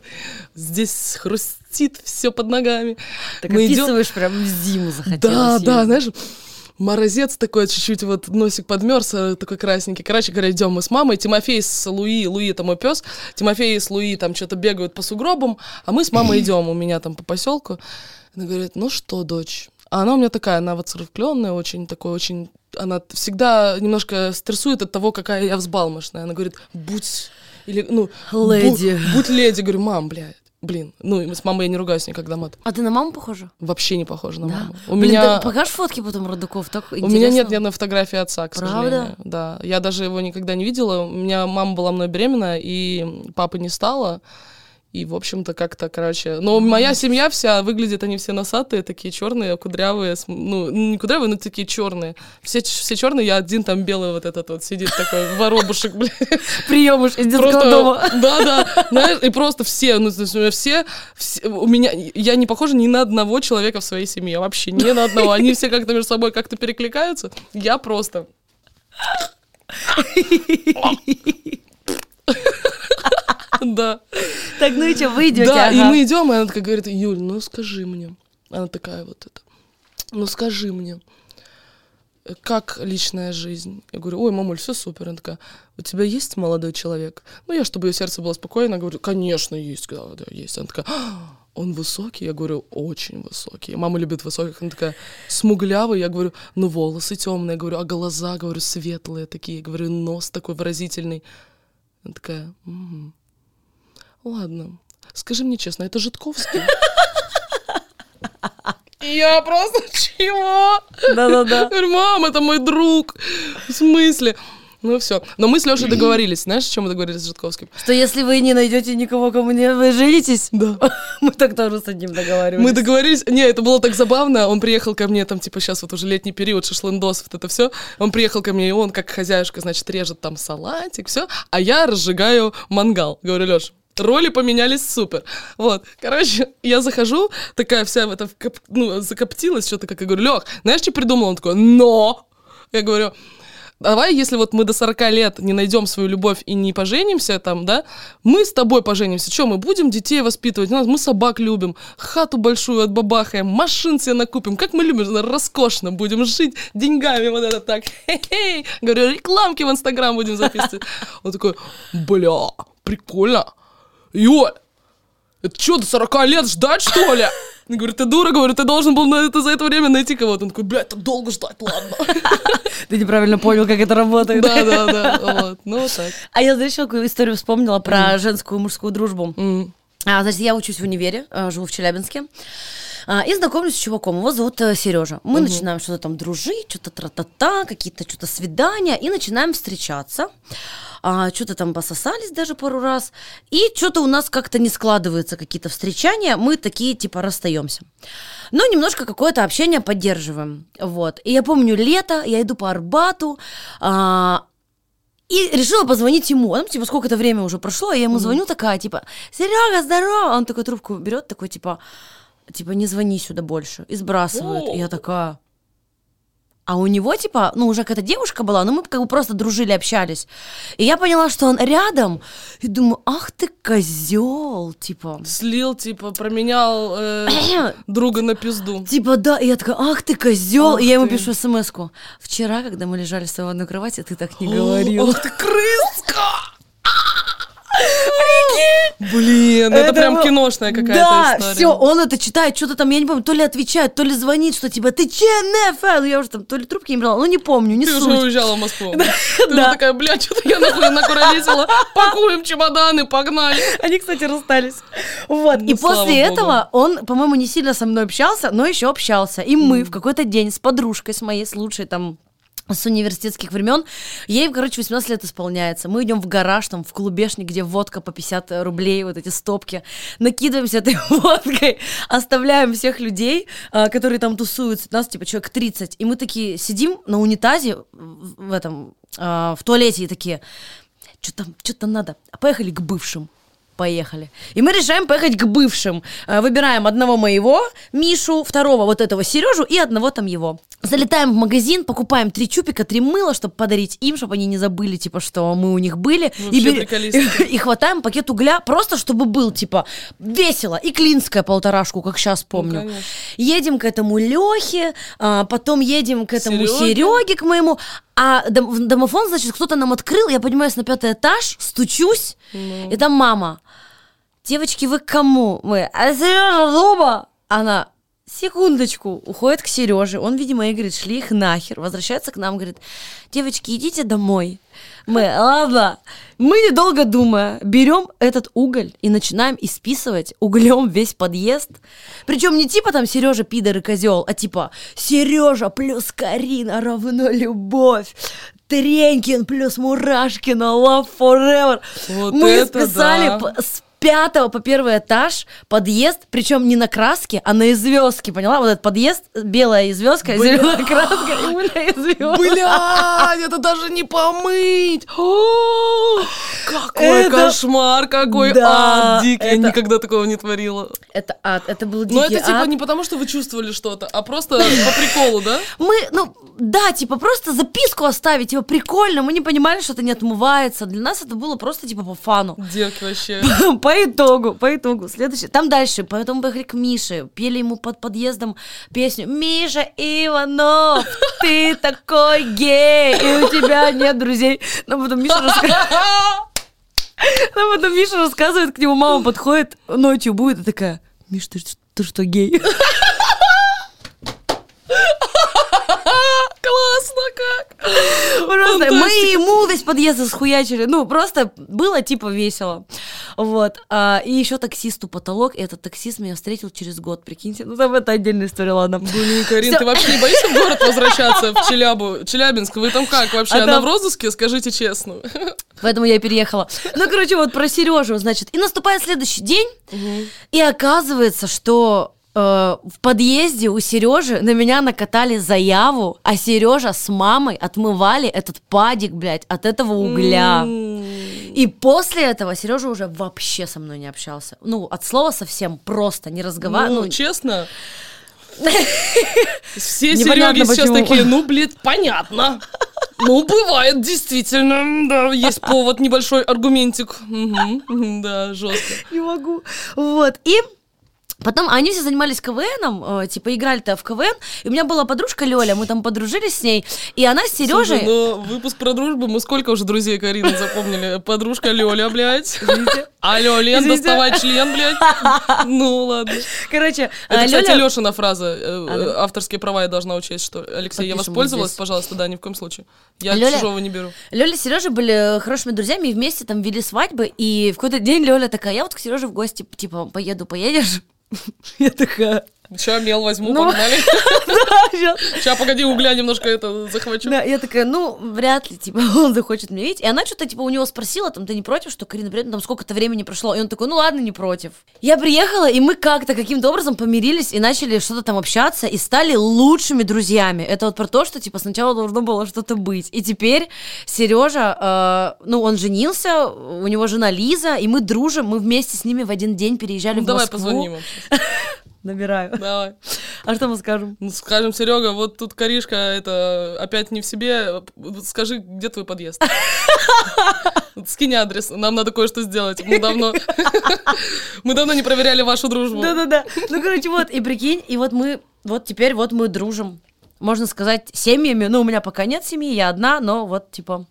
здесь хрустит все под ногами. Так Мы идем- прям в зиму захотелось. да, да, ей. знаешь, морозец такой, чуть-чуть вот носик подмерз, э, такой красненький. Короче говоря, идем мы с мамой, Тимофей с Луи, Луи это мой пес, Тимофей с Луи там что-то бегают по сугробам, а мы с мамой идем у меня там по поселку. Она говорит, ну что, дочь? А она у меня такая, она вот церковленная, очень такой, очень... Она всегда немножко стрессует от того, какая я взбалмошная. Она говорит, будь... Или, ну, Леди. будь леди. Говорю, мам, блядь, блин. Ну, с мамой я не ругаюсь никогда, мат. А ты на маму похожа? Вообще не похожа на Да. маму. У Блин, меня... да покажешь фотки потом Родуков, так У меня интересно. нет ни одной фотографии отца, к Правда? сожалению. Да. Я даже его никогда не видела. У меня мама была мной беременна, и папы не стало. И, в общем-то, как-то, короче... Но моя семья вся, выглядит они все носатые, такие черные, кудрявые. Ну, не кудрявые, но такие черные. Все, все черные, я один там белый вот этот вот сидит такой, воробушек, блин. Приемыш из детского дома. да, да, знаешь, и просто все, ну, у меня все, все- у меня, я не похожа ни на одного человека в своей семье, вообще ни на одного. Они все как-то между собой как-то перекликаются. Я просто... Да. Так, ну и что, вы идете? Да, и мы идем, и она такая говорит, Юль, ну скажи мне. Она такая вот это. Ну скажи мне, как личная жизнь? Я говорю, ой, мамуль, все супер. Она такая, у тебя есть молодой человек? Ну, я, чтобы ее сердце было спокойно, говорю, конечно, есть, да, да, есть. Она такая, «А, он высокий? Я говорю, очень высокий. Мама любит высоких. Она такая, смуглявый? Я говорю, ну, волосы темные. Я говорю, а глаза, говорю, светлые такие. Я говорю, нос такой выразительный. Она такая, «Мгм. Ладно, скажи мне честно, это Житковский? Я просто чего? Да-да-да. Говорю, мам, это мой друг. В смысле? Ну все. Но мы с Лешей договорились. Знаешь, о чем мы договорились с Житковским? Что если вы не найдете никого, кому не вы женитесь, Да. мы так тоже с одним договаривались. Мы договорились. Не, это было так забавно. Он приехал ко мне, там, типа, сейчас вот уже летний период, шашлындос, вот это все. Он приехал ко мне, и он, как хозяюшка, значит, режет там салатик, все. А я разжигаю мангал. Говорю, Леш, роли поменялись супер. Вот, короче, я захожу, такая вся в это, вкоп- ну, закоптилась, что-то как, я говорю, Лех, знаешь, что придумал? Он такой, но! Я говорю, давай, если вот мы до 40 лет не найдем свою любовь и не поженимся там, да, мы с тобой поженимся. Что, мы будем детей воспитывать? У нас- Мы собак любим, хату большую отбабахаем, машин себе накупим. Как мы любим, роскошно будем жить деньгами, вот это так. Хе-хей. Говорю, рекламки в Инстаграм будем записывать. Он такой, бля, прикольно. Юль, Это что, до 40 лет ждать, что ли? Я говорю, ты дура, говорю, ты должен был на это, за это время найти кого-то. Он такой, блядь, так долго ждать, ладно. Ты неправильно понял, как это работает. Да, да, да, вот, ну вот так. А я, знаешь, какую историю вспомнила про женскую и мужскую дружбу. А, значит, я учусь в универе, э, живу в Челябинске. А, и знакомлюсь с чуваком. Его зовут э, Сережа. Мы начинаем что-то там дружить, что-то тра-та-та, какие-то что-то свидания, и начинаем встречаться. А, что-то там пососались даже пару раз. И что-то у нас как-то не складываются какие-то встречания. Мы такие типа расстаемся. Но немножко какое-то общение поддерживаем. Вот. И я помню лето, я иду по Арбату, а, и решила позвонить ему. Ну, типа, сколько-то время уже прошло, я ему звоню такая, типа, Серега, здорово! Он такой трубку берет, такой, типа, типа, не звони сюда больше. И сбрасывает. И я такая... А у него, типа, ну, уже какая-то девушка была, но мы как бы просто дружили, общались. И я поняла, что он рядом, и думаю, ах ты козел, типа. Слил, типа, променял э, друга на пизду. Типа, да, и я такая, ах ты козел. Ах И я ему ты. пишу смс -ку. Вчера, когда мы лежали с тобой в одной кровати, ты так не говорил. Ох ты крыска! Блин, это, прям был- киношная какая-то Да, история. все, он это читает, что-то там, я не помню, то ли отвечает, то ли звонит, что типа, ты че, НФЛ? Я уже там то ли трубки не брала, ну не помню, не Ты уже суть. уезжала в Москву. Ты уже да. такая, блядь, что-то я нахуй накуролесила. Пакуем чемоданы, погнали. Они, кстати, расстались. Вот. и Ну, слава после этого он, по-моему, не сильно со мной общался, но еще общался. И мы в какой-то день с подружкой, с моей, с лучшей там с университетских времен. Ей, короче, 18 лет исполняется. Мы идем в гараж, там, в клубешник, где водка по 50 рублей, вот эти стопки. Накидываемся этой водкой, оставляем всех людей, а, которые там тусуются. Нас, типа, человек 30. И мы такие сидим на унитазе в этом, а, в туалете и такие, что-то что надо. А поехали к бывшим. Поехали. И мы решаем поехать к бывшим. Э, Выбираем одного моего, Мишу, второго вот этого Сережу и одного там его. Залетаем в магазин, покупаем три чупика, три мыла, чтобы подарить им, чтобы они не забыли, типа, что мы у них были. Вообще и, бер- и хватаем пакет угля, просто чтобы был, типа, весело. И клинская полторашку, как сейчас помню. конечно. едем к этому Лехе, а, потом едем к этому Серёге. Сереге, к моему. А дом- домофон, значит, кто-то нам открыл, я поднимаюсь на пятый этаж, стучусь, и там мама. Девочки, вы к кому? Мы, а Сережа дома? Она, секундочку, уходит к Сереже. Он, видимо, ей говорит, шли их нахер. Возвращается к нам, говорит, девочки, идите домой. Мы, ладно. Мы, недолго думая, берем этот уголь и начинаем исписывать углем весь подъезд. Причем не типа там Сережа пидор и козел, а типа Сережа плюс Карина равно любовь. Тренькин плюс Мурашкина, love forever. Вот Мы это списали да. с пятого по первый этаж подъезд, причем не на краске, а на известке, поняла? Вот этот подъезд, белая известка, зеленая краска, и мы на известке. Блядь, это даже не помыть. О, Какой Это- кошмар, какой Да, ад дикий. Я это- никогда такого не творила. Это ад, это был дикий Но это типа ад. не потому, что вы чувствовали что-то, а просто по приколу, да? Мы, ну, да, типа, просто записку оставить, типа, прикольно, мы не понимали, что это не отмывается. Для нас это было просто, типа, по фану. Девки вообще. По итогу, по итогу. Следующий. Там дальше. Потом поехали к Мише. Пели ему под подъездом песню «Миша Иванов, ты такой гей, и у тебя нет друзей». Но потом Миша рассказывает... Но потом Миша рассказывает, к нему мама подходит, ночью будет и такая, Миш, ты, ты что, гей? Классно как. Просто мы ему весь подъезд схуячили. Ну, просто было типа весело. Вот. А, и еще таксисту потолок. И этот таксист меня встретил через год, прикиньте. Ну, там это отдельная история, ладно. Блин, Карин, ты вообще не боишься в город возвращаться, в Челябу? Челябинск, вы там как вообще? Она в розыске, скажите честно. Поэтому я переехала. Ну, короче, вот про Сережу, значит. И наступает следующий день, и оказывается, что в подъезде у Сережи на меня накатали заяву, а Сережа с мамой отмывали этот падик, блядь, от этого угля. И после этого Сережа уже вообще со мной не общался. Ну, от слова совсем просто не разговаривал. Ну, честно, все Сереги сейчас такие, ну, блядь, понятно. Ну, бывает, действительно, да, есть повод, небольшой аргументик. Да, жестко. Не могу. Вот. И Потом они все занимались КВНом, э, типа играли-то в КВН, и у меня была подружка Лёля, мы там подружились с ней, и она с Сережей... Слушай, ну выпуск про дружбу, мы сколько уже друзей Карины запомнили? Подружка Лёля, блядь. Алло, Лен, Извините. доставай член, блядь. Ну ладно. Короче, Это, э, кстати, Лёля- Лешина фраза. э, А? Авторские права я должна учесть, что... Алексей, я воспользовалась, пожалуйста, да, ни в коем случае. Я Лёля- чужого не беру. Лёля и Сережа были хорошими друзьями и вместе там вели свадьбы. И в какой-то день Лёля такая, я вот к Сереже в гости, типа, поеду, поедешь? Я такая, Сейчас мел возьму, Ну. погнали. Сейчас, погоди, угля немножко это захвачу. Да, я такая, ну, вряд ли, типа, он захочет меня видеть. И она что-то, типа, у него спросила, там, ты не против, что Карина, при этом там сколько-то времени прошло. И он такой, ну ладно, не против. Я приехала, и мы как-то каким-то образом помирились и начали что-то там общаться, и стали лучшими друзьями. Это вот про то, что, типа, сначала должно было что-то быть. И теперь Сережа, э, ну, он женился, у него жена Лиза, и мы дружим, мы вместе с ними в один день переезжали Ну, в давай Москву. позвоним им. Набираю. Давай. А что мы скажем? Ну, скажем, Серега, вот тут Каришка, это опять не в себе. Скажи, где твой подъезд? Скинь адрес, нам надо кое-что сделать. Мы давно, мы давно не проверяли вашу дружбу. Да-да-да. Ну, короче, вот, и прикинь, и вот мы, вот теперь вот мы дружим. Можно сказать, семьями. Ну, у меня пока нет семьи, я одна, но вот, типа...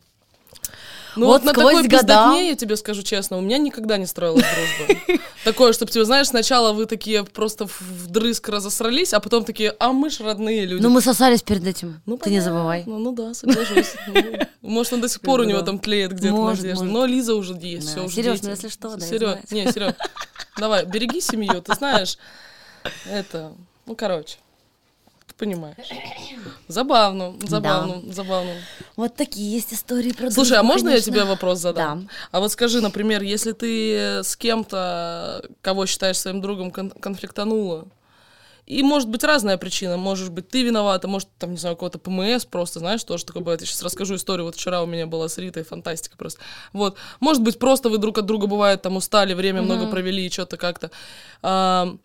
Ну Вот вот, на такой года. я тебе скажу честно, у меня никогда не строилась дружба. Такое, чтобы, тебе, знаешь, сначала вы такие просто вдрызг разосрались, а потом такие, а мы ж родные люди. Ну, мы сосались перед этим, Ну, ты не забывай. Ну да, соглашусь. Ну, Может, он до сих пор у него там тлеет где-то надежда. Но Лиза уже есть, все уже дети. ну, если что, да, знаю. не, Серег, давай, береги семью, ты знаешь, это, ну, короче, понимаешь. Забавно, забавно, забавно. Вот такие есть истории про Слушай, а дружбу, можно я конечно. тебе вопрос задам? Да. А вот скажи, например, если ты с кем-то, кого считаешь своим другом, кон- конфликтанула, и может быть разная причина, может быть ты виновата, может там, не знаю, у кого-то ПМС просто, знаешь, тоже такое бывает. Я сейчас расскажу историю, вот вчера у меня была с Ритой, фантастика просто. Вот, может быть просто вы друг от друга бывает там устали, время много провели и что-то как-то. А,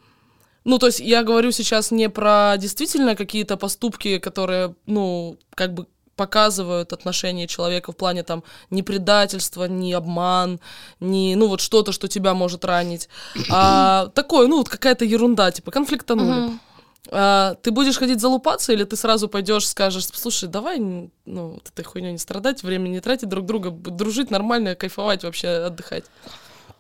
ну, то есть я говорю сейчас не про действительно какие-то поступки, которые, ну, как бы показывают отношение человека в плане там не предательства, не обман, не, ну, вот что-то, что тебя может ранить, а такое, ну, вот какая-то ерунда, типа конфликтанули. А, ты будешь ходить залупаться или ты сразу пойдешь, скажешь, слушай, давай, ну, вот этой хуйней не страдать, времени не тратить друг друга, дружить нормально, кайфовать вообще, отдыхать.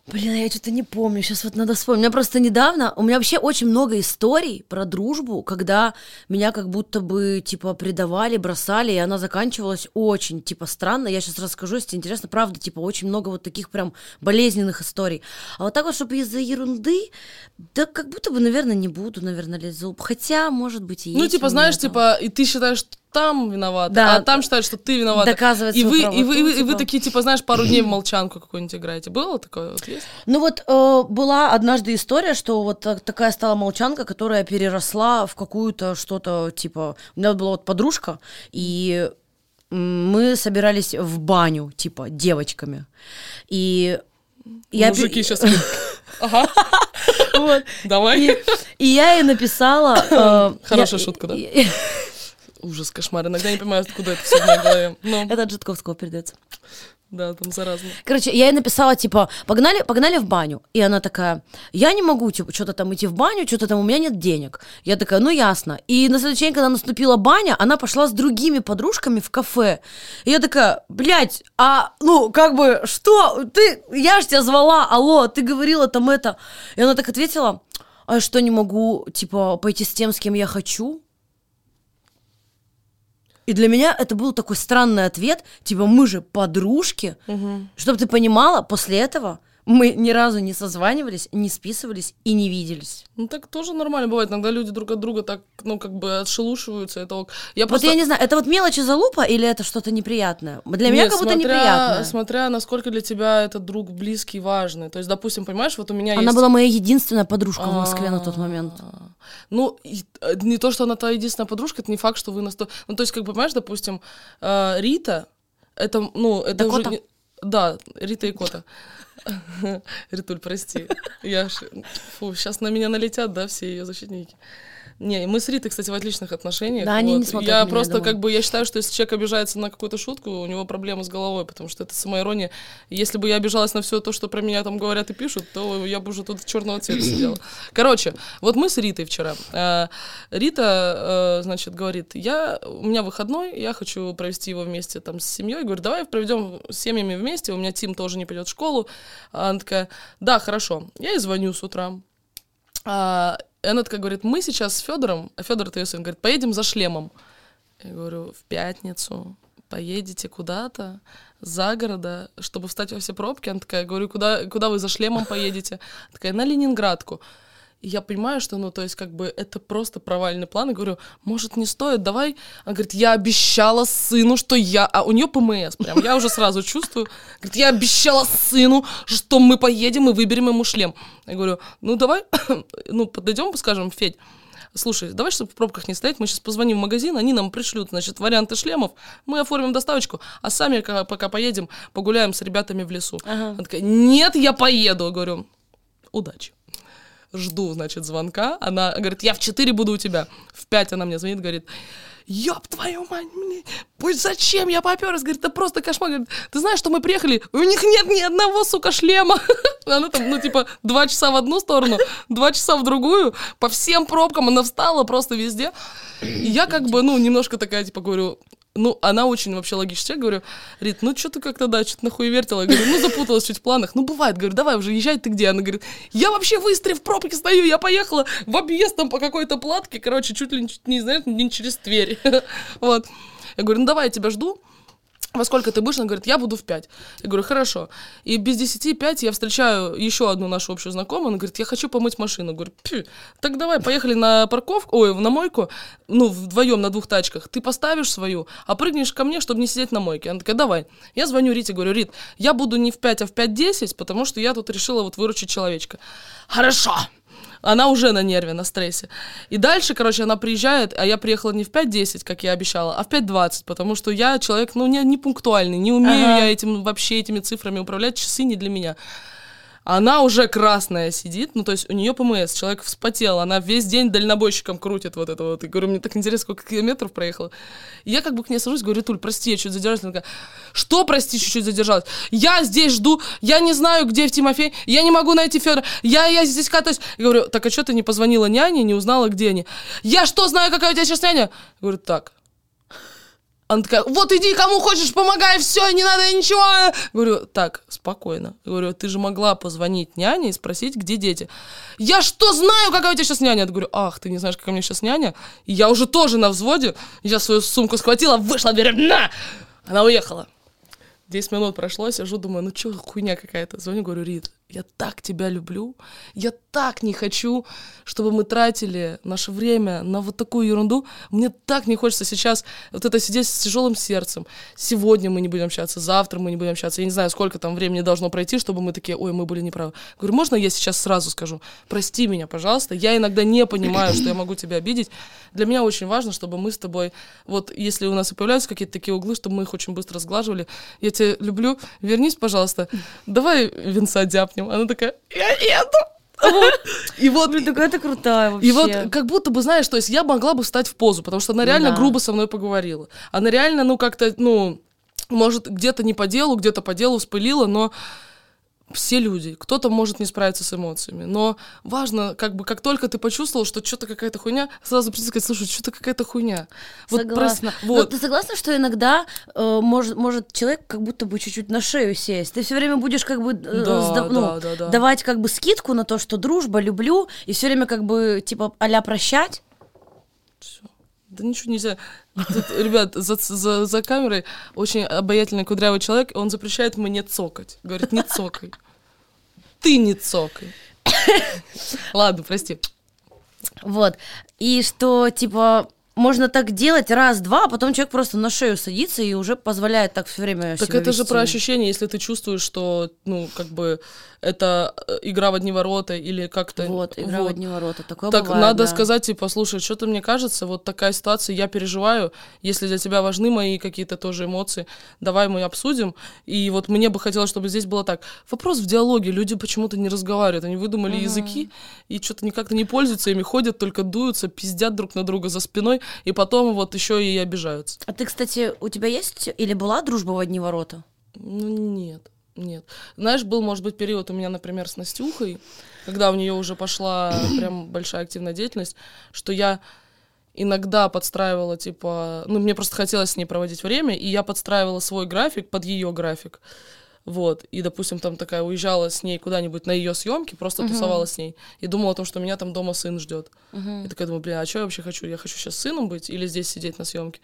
Блин, а я что-то не помню. Сейчас вот надо вспомнить. У меня просто недавно, у меня вообще очень много историй про дружбу, когда меня как будто бы, типа, предавали, бросали, и она заканчивалась очень, типа, странно. Я сейчас расскажу, если интересно, правда, типа, очень много вот таких прям болезненных историй. А вот так вот, чтобы из-за ерунды, да как будто бы, наверное, не буду, наверное, лоб. Хотя, может быть, и Ну, есть типа, у меня знаешь, там. типа, и ты считаешь, там виновата, Да. а там считают, что ты виновата. Доказывать и вы, и вы, и вы, и вы типа. такие, типа, знаешь, пару дней в молчанку какую-нибудь играете. Было такое вот есть? Ну вот э, была однажды история, что вот так- такая стала молчанка, которая переросла в какую-то что-то типа... У меня была вот подружка, и мы собирались в баню, типа, девочками. И я... Мужики сейчас... Ага, Вот. давай. И, и я ей написала... э, Хорошая я- шутка, да? и- Ужас, кошмар. Иногда не понимаю, откуда это все в моей голове. Ну, Это от Житковского передается. да, там заразно. Короче, я ей написала, типа, погнали, погнали в баню. И она такая, я не могу, типа, что-то там идти в баню, что-то там, у меня нет денег. Я такая, ну ясно. И на следующий день, когда наступила баня, она пошла с другими подружками в кафе. И я такая, блядь, а, ну, как бы, что? Ты, я ж тебя звала, алло, ты говорила там это. И она так ответила, а что, не могу, типа, пойти с тем, с кем я хочу? И для меня это был такой странный ответ, типа мы же подружки, чтобы ты понимала, после этого мы ни разу не созванивались, не списывались и не виделись. Ну, так тоже нормально бывает. Иногда люди друг от друга так, ну, как бы отшелушиваются. Это ок. Я Вот просто... я не знаю, это вот мелочи залупа или это что-то неприятное? Для меня Нет, как будто смотря- неприятное. Смотря, насколько для тебя этот друг близкий, важный. То есть, допустим, понимаешь, вот у меня Она есть... была моя единственная подружка в Москве на тот момент. А, Ну, э, не то, что она твоя единственная подружка, это не факт, что вы на сто... Ну, то есть, как бы, понимаешь, допустим, э, Рита, это, ну, это уже... не- Да, Рита и Кота. Ритуль, прости. Я. Фу, сейчас на меня налетят, да, все ее защитники. Не, мы с Ритой, кстати, в отличных отношениях. Да, они не вот. смотрят Я меня, просто думаю. как бы, я считаю, что если человек обижается на какую-то шутку, у него проблемы с головой, потому что это самоирония. Если бы я обижалась на все то, что про меня там говорят и пишут, то я бы уже тут черного цвета сидела. Короче, вот мы с Ритой вчера. Э, Рита, э, значит, говорит, я, у меня выходной, я хочу провести его вместе там с семьей. Говорю, давай проведем с семьями вместе, у меня Тим тоже не пойдет в школу. Она такая, да, хорошо. Я ей звоню с утра. И она такая говорит, мы сейчас с Федором, а Федор это ее сын, говорит, поедем за шлемом. Я говорю, в пятницу поедете куда-то за города, чтобы встать во все пробки. Она такая, говорю, куда, куда вы за шлемом поедете? Такая, на Ленинградку. И я понимаю, что, ну, то есть, как бы, это просто провальный план. И говорю, может, не стоит, давай. Она говорит, я обещала сыну, что я... А у нее ПМС прям, я уже сразу чувствую. Говорит, я обещала сыну, что мы поедем и выберем ему шлем. Я говорю, ну, давай, ну, подойдем, скажем, Федь, слушай, давай, чтобы в пробках не стоять, мы сейчас позвоним в магазин, они нам пришлют, значит, варианты шлемов, мы оформим доставочку, а сами, ка- пока поедем, погуляем с ребятами в лесу. Ага. Она такая, нет, я поеду. Я говорю, удачи. Жду, значит, звонка. Она говорит, я в 4 буду у тебя. В 5 она мне звонит, говорит, ёб твою мать, блин, пусть зачем я попёрась? Говорит, это просто кошмар. Говорит, ты знаешь, что мы приехали, у них нет ни одного, сука, шлема. Она там, ну, типа, два часа в одну сторону, два часа в другую, по всем пробкам она встала просто везде. И я как бы, ну, немножко такая, типа, говорю, ну, она очень вообще логичная. Я говорю, Рит, ну что ты как-то, да, что-то нахуй вертела. Я говорю, ну запуталась чуть в планах. Ну, бывает. Говорю, давай уже езжай, ты где? Она говорит, я вообще в Истре в пробке стою, я поехала в объезд там по какой-то платке, короче, чуть ли не, не знаешь, не через Тверь. Вот. Я говорю, ну давай, я тебя жду. Во сколько ты будешь? Она говорит, я буду в 5. Я говорю, хорошо. И без 10 5 я встречаю еще одну нашу общую знакомую. Она говорит, я хочу помыть машину. Я говорю, «Пф, так давай, поехали на парковку, ой, на мойку, ну, вдвоем на двух тачках. Ты поставишь свою, а прыгнешь ко мне, чтобы не сидеть на мойке. Она такая, давай. Я звоню Рите, говорю, Рит, я буду не в 5, а в 5-10, потому что я тут решила вот выручить человечка. Хорошо она уже на нерве, на стрессе. И дальше, короче, она приезжает, а я приехала не в 5.10, как я обещала, а в 5.20, потому что я человек, ну, не, не пунктуальный, не умею Ага. я этим вообще этими цифрами управлять, часы не для меня. Она уже красная сидит, ну, то есть у нее ПМС, человек вспотел, она весь день дальнобойщиком крутит вот это вот. И говорю, мне так интересно, сколько километров проехала. И я как бы к ней сажусь, говорю, Туль, прости, я чуть задержалась. Она такая, что, прости, чуть-чуть задержалась? Я здесь жду, я не знаю, где в Тимофей, я не могу найти Федора, я, я здесь катаюсь. Я говорю, так а что ты не позвонила няне, не узнала, где они? Я что, знаю, какая у тебя сейчас няня? Говорю, так, она такая, вот иди, кому хочешь, помогай, все, не надо ничего. Говорю, так, спокойно. Говорю, ты же могла позвонить няне и спросить, где дети. Я что знаю, какая у тебя сейчас няня? Я говорю, ах, ты не знаешь, какая у меня сейчас няня? Я уже тоже на взводе. Я свою сумку схватила, вышла, говорю, на! Она уехала. 10 минут прошло, сижу, думаю, ну что, хуйня какая-то. Звоню, говорю, Рит, я так тебя люблю, я так не хочу, чтобы мы тратили наше время на вот такую ерунду. Мне так не хочется сейчас вот это сидеть с тяжелым сердцем. Сегодня мы не будем общаться, завтра мы не будем общаться. Я не знаю, сколько там времени должно пройти, чтобы мы такие, ой, мы были неправы. Говорю, можно я сейчас сразу скажу, прости меня, пожалуйста, я иногда не понимаю, что я могу тебя обидеть. Для меня очень важно, чтобы мы с тобой, вот если у нас и появляются какие-то такие углы, чтобы мы их очень быстро сглаживали. Я тебя люблю, вернись, пожалуйста, давай венца дяпнем. Она такая, я еду. И вот, Блин, такая ты крутая вообще. и вот как будто бы, знаешь, то есть я могла бы встать в позу, потому что она Ну реально да. грубо со мной поговорила. Она реально, ну, как-то, ну, может, где-то не по делу, где-то по делу вспылила, но все люди, кто-то может не справиться с эмоциями, но важно, как бы, как только ты почувствовал, что что-то какая-то хуйня, сразу прийти сказать, слушай, что-то какая-то хуйня. Вот прос- Согласна. Но вот. ты согласна, что иногда э, может, может человек как будто бы чуть-чуть на шею сесть? Ты все время будешь как бы э, Да, сда- ну, да, да, да. давать как бы скидку на то, что дружба, люблю, и все время как бы типа а прощать. Всё. Да ничего нельзя. Тут, ребят, за, за, за камерой очень обаятельный кудрявый человек, он запрещает мне цокать. Говорит, не цокай. Ты не цокай. Ладно, прости. Вот. И что, типа, можно так делать раз-два, а потом человек просто на шею садится и уже позволяет так все время Так это же вести. про ощущение, если ты чувствуешь, что, ну, как бы, это э, игра в одни ворота или как-то... Вот, игра в вот. одни ворота. Такое Так бывает, надо да. сказать, типа, слушай, что-то мне кажется, вот такая ситуация, я переживаю, если для тебя важны мои какие-то тоже эмоции, давай мы обсудим. И вот мне бы хотелось, чтобы здесь было так. Вопрос в диалоге, люди почему-то не разговаривают, они выдумали языки и что-то никак-то не пользуются ими, ходят, только дуются, пиздят друг на друга за спиной, и потом вот еще и обижаются. А ты, кстати, у тебя есть или была дружба в одни ворота? Ну, нет, нет. Знаешь, был, может быть, период у меня, например, с Настюхой, когда у нее уже пошла прям большая активная деятельность, что я иногда подстраивала, типа, ну, мне просто хотелось с ней проводить время, и я подстраивала свой график под ее график. Вот, и, допустим, там такая уезжала с ней куда-нибудь на ее съемки, просто тусовалась с ней, и думала о том, что меня там дома сын ждет. И такая думаю, блин, а что я вообще хочу? Я хочу сейчас сыном быть или здесь сидеть на съемке?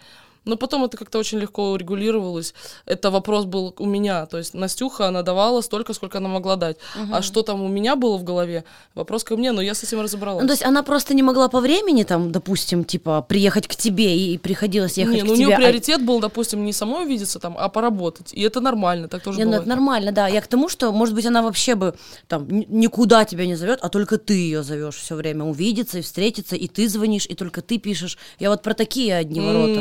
Но потом это как-то очень легко регулировалось. Это вопрос был у меня. То есть Настюха, она давала столько, сколько она могла дать. А что там у меня было в голове, вопрос ко мне, но я с этим разобралась. Ну, то есть она просто не могла по времени, там, допустим, типа, приехать к тебе, и приходилось ехать не, к ну у тебе. нее а- приоритет был, допустим, не самой увидеться там, а поработать. И это нормально, так тоже Не, ну бывает. это нормально, да. Я к тому, что, может быть, она вообще бы там ни- никуда тебя не зовет, а только ты ее зовешь все время увидеться и встретиться, и ты звонишь, и только ты пишешь. Я вот про такие одни ворота.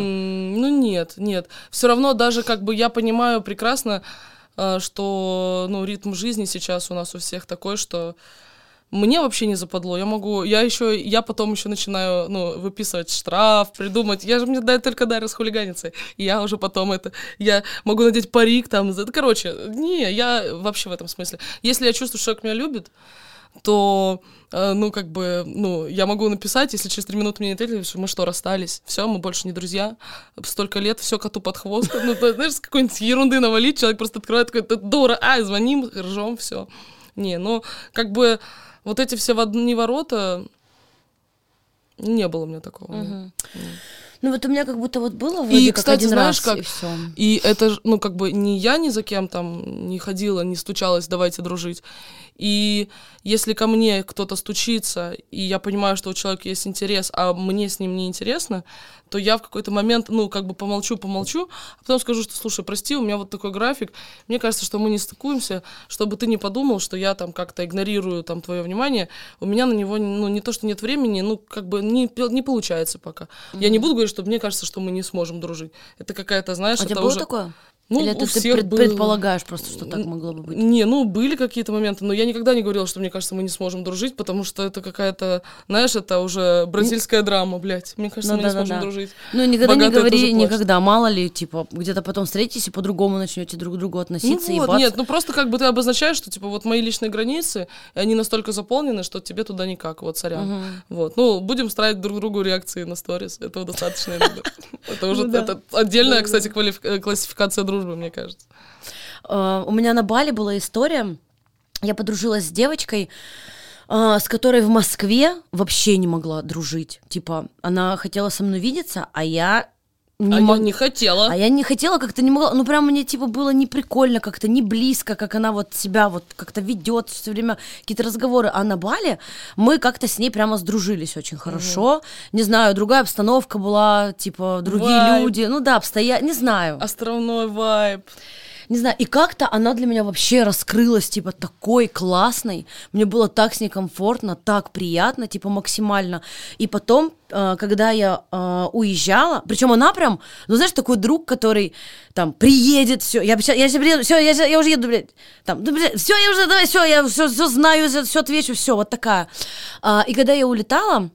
Ну нет, нет. Все равно даже как бы я понимаю прекрасно, э, что ну ритм жизни сейчас у нас у всех такой, что мне вообще не западло. Я могу, я еще, я потом еще начинаю, ну, выписывать штраф, придумать. Я же мне дают только Дарья с хулиганицей. И я уже потом это, я могу надеть парик там. за- Короче, не, я вообще в этом смысле. Если я чувствую, что человек меня любит, то, э, ну, как бы, ну, я могу написать, если через три минуты мне не ответили, что мы что, расстались, все, мы больше не друзья, столько лет, все коту под хвост, ну, ты знаешь, с какой-нибудь ерунды навалить, человек просто открывает такой, «Да, дура, а, звоним, ржем, все. Не, ну, как бы, вот эти все в одни ворота, не было у меня такого. нет. Ну вот у меня как будто вот было вроде И, как кстати, один знаешь, раз, как... и все. И это, ну, как бы не я ни за кем там не ходила, не стучалась, давайте дружить. И если ко мне кто-то стучится, и я понимаю, что у человека есть интерес, а мне с ним не интересно, то я в какой-то момент, ну, как бы помолчу, помолчу, а потом скажу, что, слушай, прости, у меня вот такой график, мне кажется, что мы не стыкуемся, чтобы ты не подумал, что я там как-то игнорирую там твое внимание, у меня на него, ну, не то, что нет времени, ну, как бы не, не получается пока. Я не буду говорить, что мне кажется, что мы не сможем дружить. Это какая-то, знаешь, А это уже... такое? Ну, Или это ты пред- было. предполагаешь просто, что так могло бы быть? Не, ну, были какие-то моменты, но я никогда не говорила, что мне кажется, мы не сможем дружить, потому что это какая-то, знаешь, это уже бразильская драма, блядь. Мне кажется, Ну мы не да-да-да. сможем дружить. Ну, никогда не Богатые говори тоже плачут. никогда, мало ли, типа, где-то потом встретитесь и по-другому начнете друг к другу Ну относиться, и вот, бац. нет, ну просто как бы ты обозначаешь, что типа вот мои личные границы, и они настолько заполнены, что тебе туда никак, вот сорян. Вот, ну будем ставить друг другу реакции на сторис, этого достаточно. Это уже Ну да. отдельная, кстати, э, классификация дружбы, мне кажется. Э, У меня на Бали была история. Я подружилась с девочкой, э, с которой в Москве вообще не могла дружить. Типа, она хотела со мной видеться, а я не А мог- я не хотела. А я не хотела, как-то не могла. Ну, прям мне, типа, было не прикольно, как-то не близко, как она вот себя вот как-то ведет, все время какие-то разговоры. А на Бале мы как-то с ней прямо сдружились очень хорошо. Не знаю, другая обстановка была, типа, другие Вайб. люди. Ну да, обстоя... Не знаю. Островной вайб. Не знаю, и как-то она для меня вообще раскрылась, типа, такой классной. Мне было так с ней комфортно, так приятно, типа, максимально. И потом, э, когда я э, уезжала, причем она прям, ну, знаешь, такой друг, который там приедет, все, я, я, приеду, все, я, я уже еду, блядь, там, да, блядь, все, я уже, давай, все, я все, знаю, все отвечу, все, вот такая. А, и когда я улетала,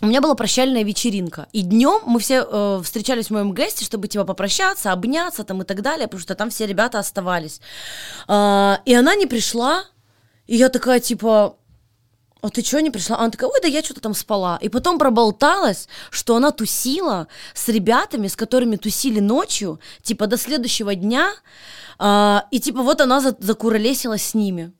у меня была прощальная вечеринка. И днем мы все э, встречались в моем гесте, чтобы типа попрощаться, обняться там и так далее, потому что там все ребята оставались. А, и она не пришла. И я такая, типа, а ты что не пришла? Она такая, ой, да я что-то там спала. И потом проболталась, что она тусила с ребятами, с которыми тусили ночью, типа до следующего дня. А, и типа вот она за- закуролесила с ними.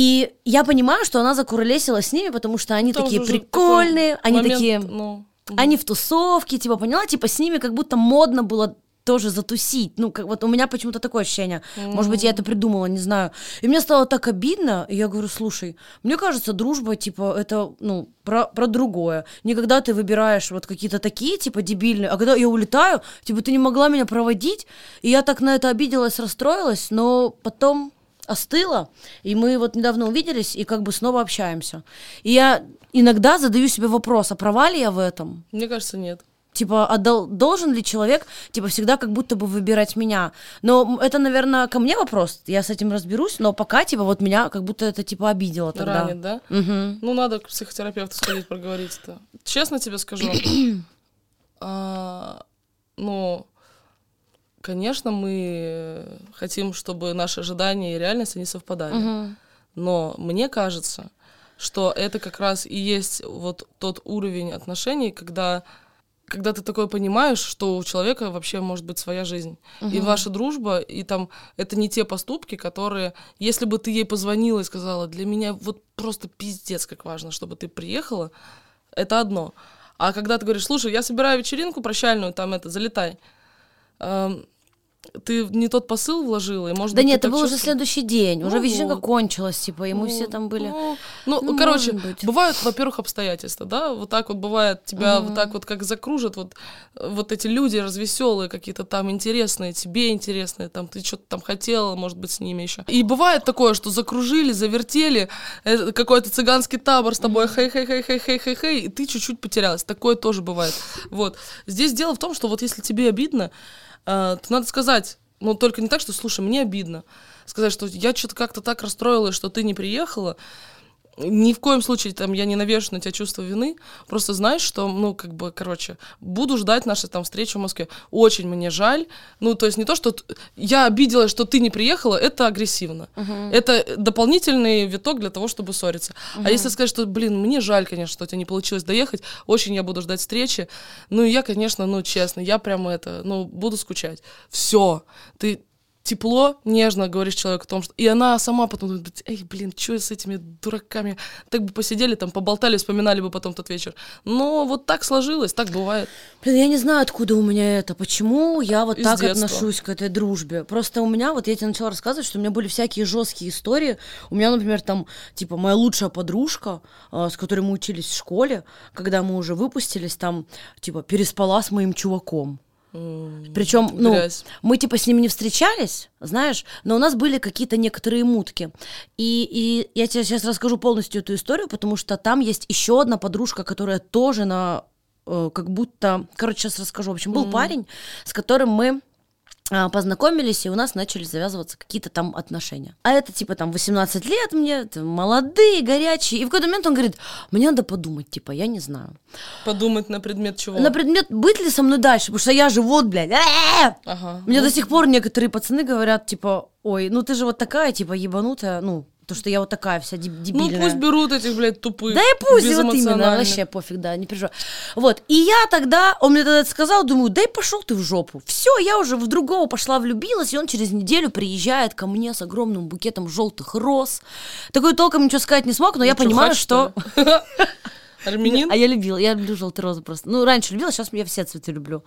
И я понимаю, что она закуролесила с ними, потому что они Там такие прикольные, такой они момент, такие, ну, они в тусовке, типа, поняла, типа с ними как будто модно было тоже затусить. Ну, как вот у меня почему-то такое ощущение. Может быть, я это придумала, не знаю. И мне стало так обидно, и я говорю, слушай, мне кажется, дружба, типа, это, ну, про, про другое. Не когда ты выбираешь вот какие-то такие, типа, дебильные, а когда я улетаю, типа, ты не могла меня проводить, и я так на это обиделась, расстроилась, но потом остыла, и мы вот недавно увиделись и как бы снова общаемся. И я иногда задаю себе вопрос, а права ли я в этом? Мне кажется, нет. Типа, а дол- должен ли человек, типа, всегда как будто бы выбирать меня? Но это, наверное, ко мне вопрос, я с этим разберусь, но пока, типа, вот меня как будто это, типа, обидело тогда. Ранит, да? Мгм. Ну, надо к психотерапевту сходить, проговорить это. Честно тебе скажу, а, ну, конечно, мы хотим, чтобы наши ожидания и реальность, они совпадали. Мгм. Но мне кажется, что это как раз и есть вот тот уровень отношений, когда когда ты такое понимаешь, что у человека вообще может быть своя жизнь. И ваша дружба, и там это не те поступки, которые, если бы ты ей позвонила и сказала, для меня вот просто пиздец, как важно, чтобы ты приехала, это одно. А когда ты говоришь, слушай, я собираю вечеринку прощальную, там это, залетай. Ты не тот посыл вложила, и может Да быть, нет, это был уже следующий день, уже Ну вечеринка вот. кончилась, типа, и мы Ну, все там были. Ну, ну, Ну, короче, быть. бывают, во-первых, обстоятельства, да, вот так вот бывает, тебя вот так вот как закружат, вот, вот эти люди развеселые, какие-то там интересные, тебе интересные, там ты что-то там хотела, может быть, с ними еще. И бывает такое, что закружили, завертели, э, какой-то цыганский табор с тобой, хей-хей-хей-хей-хей-хей, и ты чуть-чуть потерялась. Такое тоже бывает. Вот. Здесь дело в том, что вот если тебе обидно, э, то надо сказать, ну, только не так, что, слушай, мне обидно. Сказать, что я что-то как-то так расстроилась, что ты не приехала. Ни в коем случае там я не навешу на тебя чувство вины. Просто знаешь, что, ну, как бы, короче, буду ждать нашей там встречи в Москве. Очень мне жаль. Ну, то есть не то, что т- я обиделась, что ты не приехала, это агрессивно. Это дополнительный виток для того, чтобы ссориться. А если сказать, что, блин, мне жаль, конечно, что у тебя не получилось доехать, очень я буду ждать встречи. Ну, и я, конечно, ну, честно, я прямо это, ну, буду скучать. Все. Ты тепло, нежно говоришь человеку о том, что... И она сама потом думает, эй, блин, что с этими дураками? Так бы посидели, там, поболтали, вспоминали бы потом тот вечер. Но вот так сложилось, так бывает. Блин, я не знаю, откуда у меня это, почему я вот Из так детства. отношусь к этой дружбе. Просто у меня, вот я тебе начала рассказывать, что у меня были всякие жесткие истории. У меня, например, там, типа, моя лучшая подружка, а, с которой мы учились в школе, когда мы уже выпустились, там, типа, переспала с моим чуваком. Причем, ну, Грязь. мы типа с ними не встречались, знаешь, но у нас были какие-то некоторые мутки. И, и я тебе сейчас расскажу полностью эту историю, потому что там есть еще одна подружка, которая тоже на э, как будто, короче, сейчас расскажу. В общем, был парень, с которым мы познакомились, и у нас начали завязываться какие-то там отношения. А это типа там 18 лет мне, молодые, горячие. И в какой-то момент он говорит, мне надо подумать, типа, я не знаю. Подумать на предмет чего. На предмет, быть ли со мной дальше, потому что я же вот, блядь, э-э-э. Ага. Мне до сих пор некоторые пацаны говорят, типа, ой, ну ты же вот такая, типа, ебанутая, ну, то, что я вот такая вся деб- Ну, дебильная. пусть берут этих, блядь, тупых. Да и пусть, вот именно, вообще пофиг, да, не переживай. Вот, и я тогда, он мне тогда это сказал, думаю, да и пошел ты в жопу. Все, я уже в другого пошла влюбилась, и он через неделю приезжает ко мне с огромным букетом желтых роз. Такой толком ничего сказать не смог, но я Ну, чё, понимаю, хач, что... Армянин? А я любила, я люблю желтые розы просто. Ну, раньше любила, сейчас я все цветы люблю.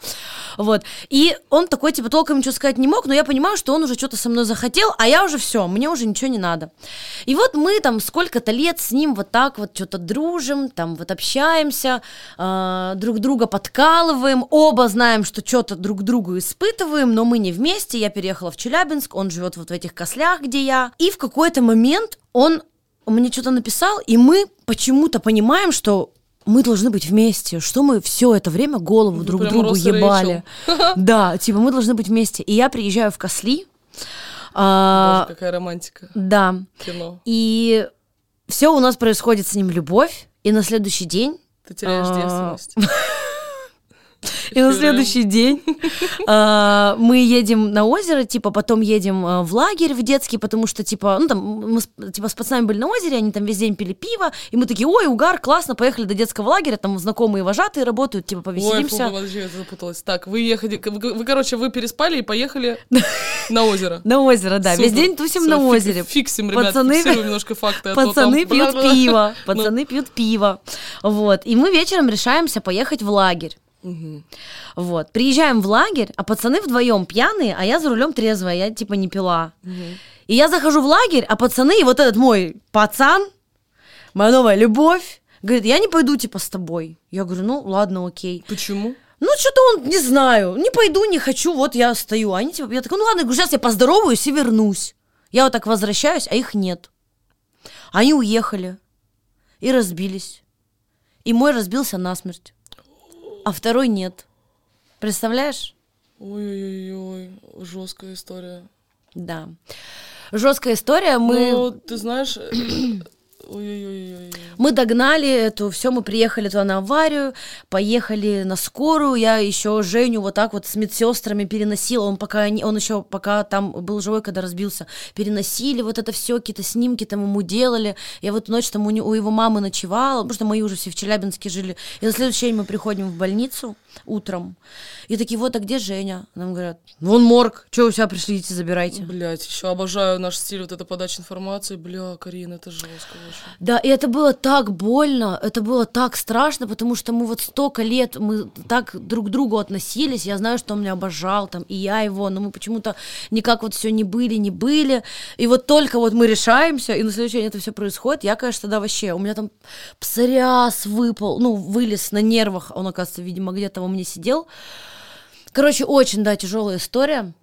Вот. И он такой, типа, толком ничего сказать не мог, но я понимаю, что он уже что-то со мной захотел, а я уже все, мне уже ничего не надо. И вот мы там сколько-то лет с ним вот так вот что-то дружим, там вот общаемся, а, друг друга подкалываем, оба знаем, что что-то друг другу испытываем, но мы не вместе. Я переехала в Челябинск, он живет вот в этих кослях, где я. И в какой-то момент он мне что-то написал, и мы почему-то понимаем, что мы должны быть вместе, что мы все это время голову Вы друг прям другу ебали. Да, типа мы должны быть вместе. И я приезжаю в Косли, а, Боже, какая романтика. да, Кино. и все у нас происходит с ним любовь, и на следующий день Ты теряешь А, девственность. И на следующий день а, мы едем на озеро, типа, потом едем а, в лагерь в детский, потому что, типа, ну, там, мы типа, с пацанами были на озере, они там весь день пили пиво, и мы такие, ой, угар, классно, поехали до детского лагеря, там знакомые вожатые работают, типа, Ой, фу, повеселимся. подожди, я запуталась. Так, вы ехали, вы, вы, короче, вы переспали и поехали на озеро. На озеро, да, весь день тусим на озере. Фиксим, ребят, Пацаны- фиксируем немножко факты. а Пацаны пьют пиво, Ну. пацаны пьют пиво. Вот, и мы вечером решаемся поехать в лагерь. Мгм. Вот. Приезжаем в лагерь, а пацаны вдвоем пьяные, а я за рулем трезвая, я типа не пила. Мгм. И я захожу в лагерь, а пацаны, и вот этот мой пацан, моя новая любовь, говорит, я не пойду типа с тобой. Я говорю, ну ладно, окей. Почему? Ну, что-то он, не знаю, не пойду, не хочу, вот я стою. Они типа, я такая, ну ладно, сейчас я поздороваюсь и вернусь. Я вот так возвращаюсь, а их нет. Они уехали и разбились. И мой разбился насмерть, а второй нет. Представляешь? Ой-ой-ой, жесткая история. Да. Жесткая история. Мы, Ну, ты знаешь, ой-ой-ой. мы догнали эту, все, мы приехали туда на аварию, поехали на скорую. Я еще Женю вот так вот с медсестрами переносила. Он пока не- он еще пока там был живой, когда разбился, переносили вот это все, какие-то снимки там ему делали. Я в эту ночь там у, у его мамы ночевала, потому что мои уже все в Челябинске жили. И на следующий день мы приходим в больницу утром. И такие, вот, а где Женя? Нам говорят, вон морг, что вы сюда пришли, идите забирайте. Блять, еще обожаю наш стиль вот этой подачи информации. Бля, Карина, это жестко очень. Да, и это было так больно, это было так страшно, потому что мы вот столько лет, мы так друг к другу относились, я знаю, что он меня обожал, там, и я его, но мы почему-то никак вот все не были, не были, и вот только вот мы решаемся, и на следующий день это все происходит, я, конечно, тогда вообще, у меня там псориаз выпал, ну, вылез на нервах, он, оказывается, видимо, где-то у меня сидел. Короче, очень, да, тяжелая история.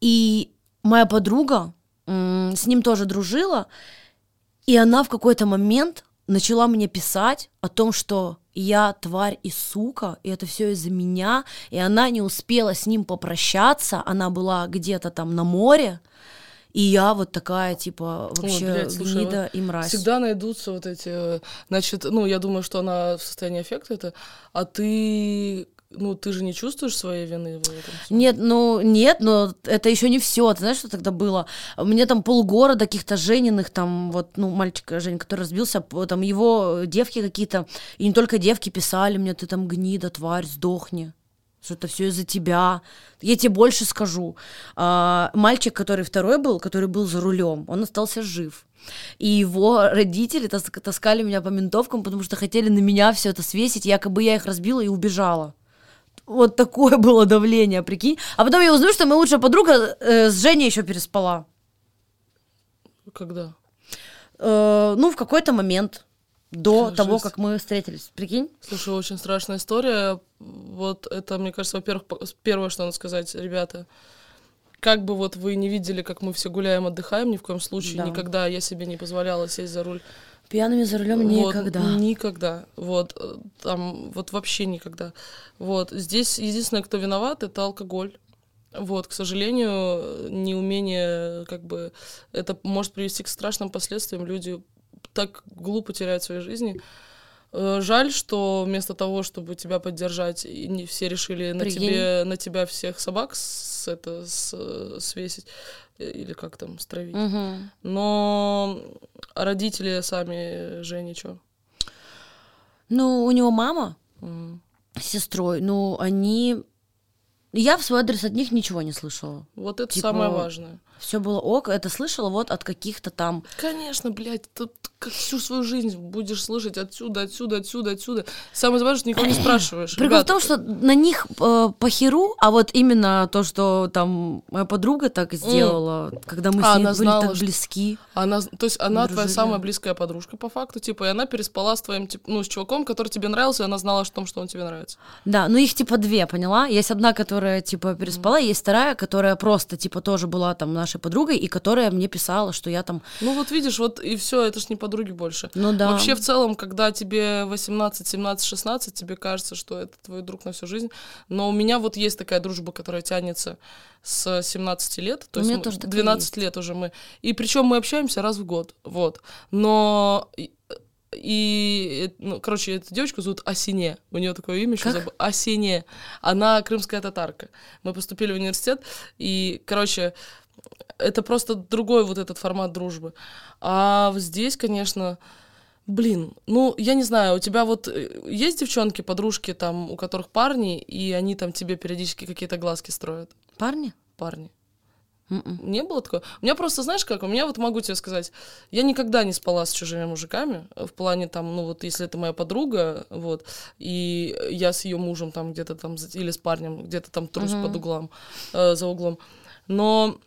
И моя подруга с ним тоже дружила, и она в какой-то момент начала мне писать о том, что я тварь и сука, и это все из-за меня, и она не успела с ним попрощаться, она была где-то там на море, и я вот такая, типа, вообще блядь, слушай, гнида вот и мразь. Всегда найдутся вот эти, э, значит, ну, я думаю, что она в состоянии аффекта это, а ты, ну, ты же не чувствуешь своей вины в этом? Нет, ну нет, но это еще не все. Ты знаешь, что тогда было? Мне там полгорода каких-то Жениных, там вот, ну, мальчик Женя, который разбился, там его девки какие-то, и не только девки писали мне, ты там гнида, тварь, сдохни. Что это все из-за тебя. Я тебе больше скажу. А, мальчик, который второй был, который был за рулем, он остался жив. И его родители тас- таскали меня по ментовкам, потому что хотели на меня все это свесить. Якобы я их разбила и убежала. Вот такое было давление, прикинь. А потом я узнаю, что моя лучшая подруга э, с Женей еще переспала. Когда? Э, ну, в какой-то момент до Жесть. того, как мы встретились. Прикинь? Слушай, очень страшная история. Вот это, мне кажется, во-первых, первое, что надо сказать, ребята, как бы вот вы не видели, как мы все гуляем, отдыхаем, ни в коем случае, Да. никогда я себе не позволяла сесть за руль. Пьяными за рулем Вот, никогда. никогда. Вот, э, там, вот вообще никогда. Вот, здесь единственное, кто виноват, это алкоголь. Вот, к сожалению, неумение, как бы, это может привести к страшным последствиям. Люди так глупо теряют свои жизни. Э, Жаль, что вместо того, чтобы тебя поддержать, и не все решили на, Прикинь. тебе, на тебя всех собак с, это, с, свесить, э, или как там, стравить. Мгм. Но родители сами Жени что? Ну, у него мама с сестрой, ну, они... Я в свой адрес от них ничего не слышала. Вот это Типа, самое важное. Все было ок, это слышала вот от каких-то там Конечно, блядь, ты как всю свою жизнь будешь слышать отсюда, отсюда, отсюда, отсюда. Самое важное, что никого не спрашиваешь. Прикол в том, что на них э, по херу, а вот именно то, что там моя подруга так сделала, когда мы А, с ней были знала, так близки. Она, то есть она твоя самая близкая подружка по факту, типа, и она переспала с твоим, тип- ну, с чуваком, который тебе нравился, и она знала о том, что он тебе нравится. Да, ну их типа две, поняла? Есть одна, которая типа переспала, есть вторая, которая просто типа тоже была там нашей подругой, и которая мне писала, что я там... Ну вот видишь, вот и все, это ж не подруги больше. Ну да. Вообще в целом, когда тебе 18, 17, 16, тебе кажется, что это твой друг на всю жизнь. Но у меня вот есть такая дружба, которая тянется с 17 лет. То У есть тоже такая 12 есть. лет уже мы. И причем мы общаемся раз в год. Вот. Но и- и, ну, короче, эту девочку зовут Асине. У нее такое имя еще забыл. Асине. Она крымская татарка. Мы поступили в университет, и, короче, это просто другой вот этот формат дружбы. А здесь, конечно, блин, ну, я не знаю, у тебя вот э, есть девчонки, подружки, там, у которых парни, и они там тебе периодически какие-то глазки строят? Парни? Парни. М-м. Не было такого? У меня просто, знаешь как, у меня вот могу тебе сказать, я никогда не спала с чужими мужиками, в плане там, ну вот если это моя подруга, вот, и я с ее мужем там где-то там, или с парнем где-то там трус под углом, э, за углом. Но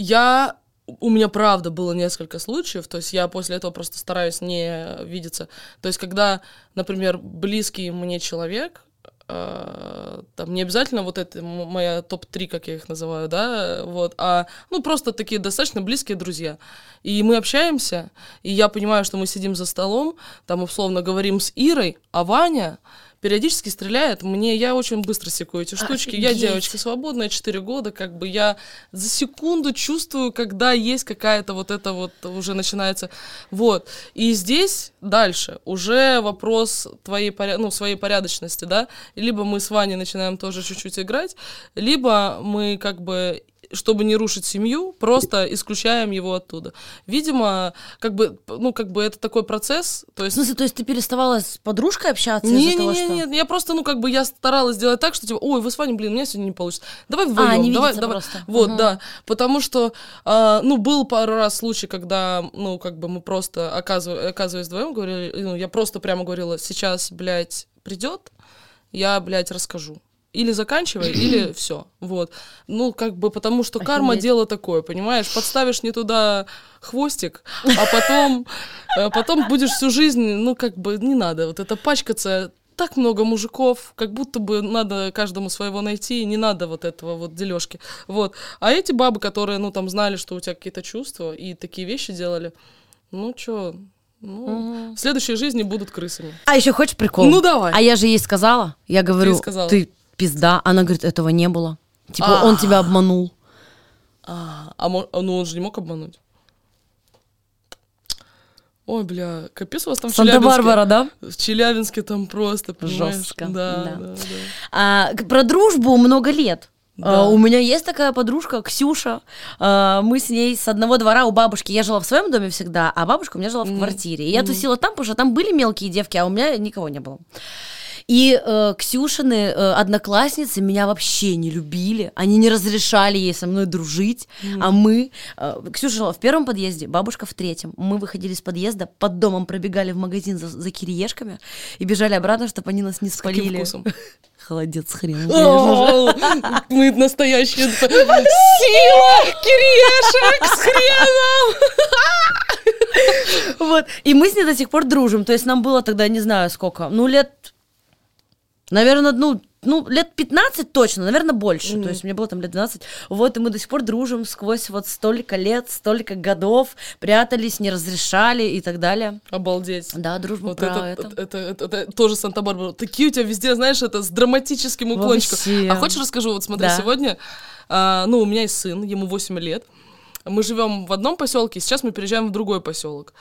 я у меня правда было несколько случаев, то есть я после этого просто стараюсь не видеться. То есть когда, например, близкий мне человек, э, там не обязательно вот это моя топ-3, как я их называю, да, вот, а ну просто такие достаточно близкие друзья. И мы общаемся, и я понимаю, что мы сидим за столом, там условно говорим с Ирой, а Ваня периодически стреляет. Мне я очень быстро секу эти штучки. Я Офигеть. девочка свободная, 4 года, как бы я за секунду чувствую, когда есть какая-то вот это вот уже начинается. Вот. И здесь дальше уже вопрос твоей, ну, своей порядочности, да. Либо мы с Ваней начинаем тоже чуть-чуть играть, либо мы как бы чтобы не рушить семью, просто исключаем его оттуда. Видимо, как бы, ну, как бы это такой процесс, то В есть смысле, то есть ты переставала с подружкой общаться не, из-за не, того, не, что... не, я просто, ну, как бы я старалась сделать так, что типа, ой, вы с Ваней, блин, у меня сегодня не получится. Давай вдвоем, не давай, давай. просто. Вот, Мгм. да. Потому что, а, ну, был пару раз случай, когда, ну, как бы мы просто, оказыв- оказываясь вдвоем, говорили, ну, я просто прямо говорила, сейчас, блядь, придет, я, блядь, расскажу. Или заканчивай, или все. Вот. Ну, как бы, потому что карма Офигеть. дело такое, понимаешь? Подставишь не туда хвостик, а потом, э, потом будешь всю жизнь, ну, как бы, не надо вот это пачкаться. Так много мужиков, как будто бы надо каждому своего найти, и не надо вот этого вот дележки. Вот. А эти бабы, которые, ну, там, знали, что у тебя какие-то чувства, и такие вещи делали, ну, чё, ну, в следующей жизни будут крысами. А еще хочешь прикол? Ну, давай. А я же ей сказала. Я говорю, сказала. ты пизда. Она говорит, этого не было. Типа, А. он тебя обманул. А, а а, ну он же не мог обмануть. Ой, бля, капец у вас там. Санта-Барбара, да? В Челябинске там просто, понимаешь? Жестко, Да, да. да, да. А, про дружбу много лет. Да. А, у меня есть такая подружка, Ксюша. А, мы с ней с одного двора у бабушки. Я жила в своем доме всегда, а бабушка у меня жила в квартире. И я тусила там, потому что там были мелкие девки, а у меня никого не было. И э, Ксюшины э, одноклассницы меня вообще не любили. Они не разрешали ей со мной дружить. А мы... э, Ксюша жила в первом подъезде, бабушка в третьем. Мы выходили из подъезда, под домом пробегали в магазин за, за кириешками и бежали обратно, чтобы они нас не Каким спалили. вкусом? Холодец хрен. Мы настоящие. Сила кириешек с хреном! Вот. И мы с ней до сих пор дружим. То есть нам было тогда, не знаю сколько, ну лет, наверное, ну, ну, лет 15 точно, наверное, больше. То есть мне было там лет 12. Вот, и мы до сих пор дружим сквозь вот столько лет, столько годов, прятались, не разрешали и так далее. Обалдеть. Да, дружба Вот про это, это. это, это, это тоже Санта-Барбара. Такие у тебя везде, знаешь, это с драматическим уклончиком. Вообще. А хочешь расскажу? Вот смотри, Да. сегодня, а, ну, у меня есть сын, ему 8 лет. Мы живем в одном поселке, сейчас мы переезжаем в другой поселок.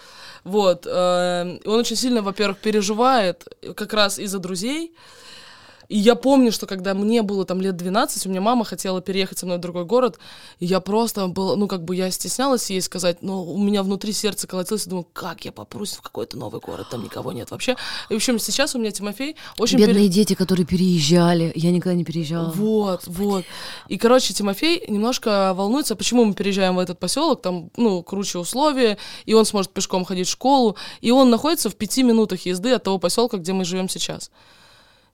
Вот. э, он очень сильно, во-первых, переживает как раз из-за друзей. И я помню, что когда мне было там лет 12, у меня мама хотела переехать со мной в другой город, и я просто была, ну, как бы я стеснялась ей сказать, но у меня внутри сердце колотилось, и думаю, как я попрусь в какой-то новый город, там никого нет вообще. И, в общем, сейчас у меня Тимофей очень... пере- Бедные дети, которые переезжали. Я никогда не переезжала. Вот, вот. И, короче, Тимофей немножко волнуется, почему мы переезжаем в этот поселок, там, ну, круче условия, и он сможет пешком ходить в школу, и он находится в пяти минутах езды от того поселка, где мы живем сейчас.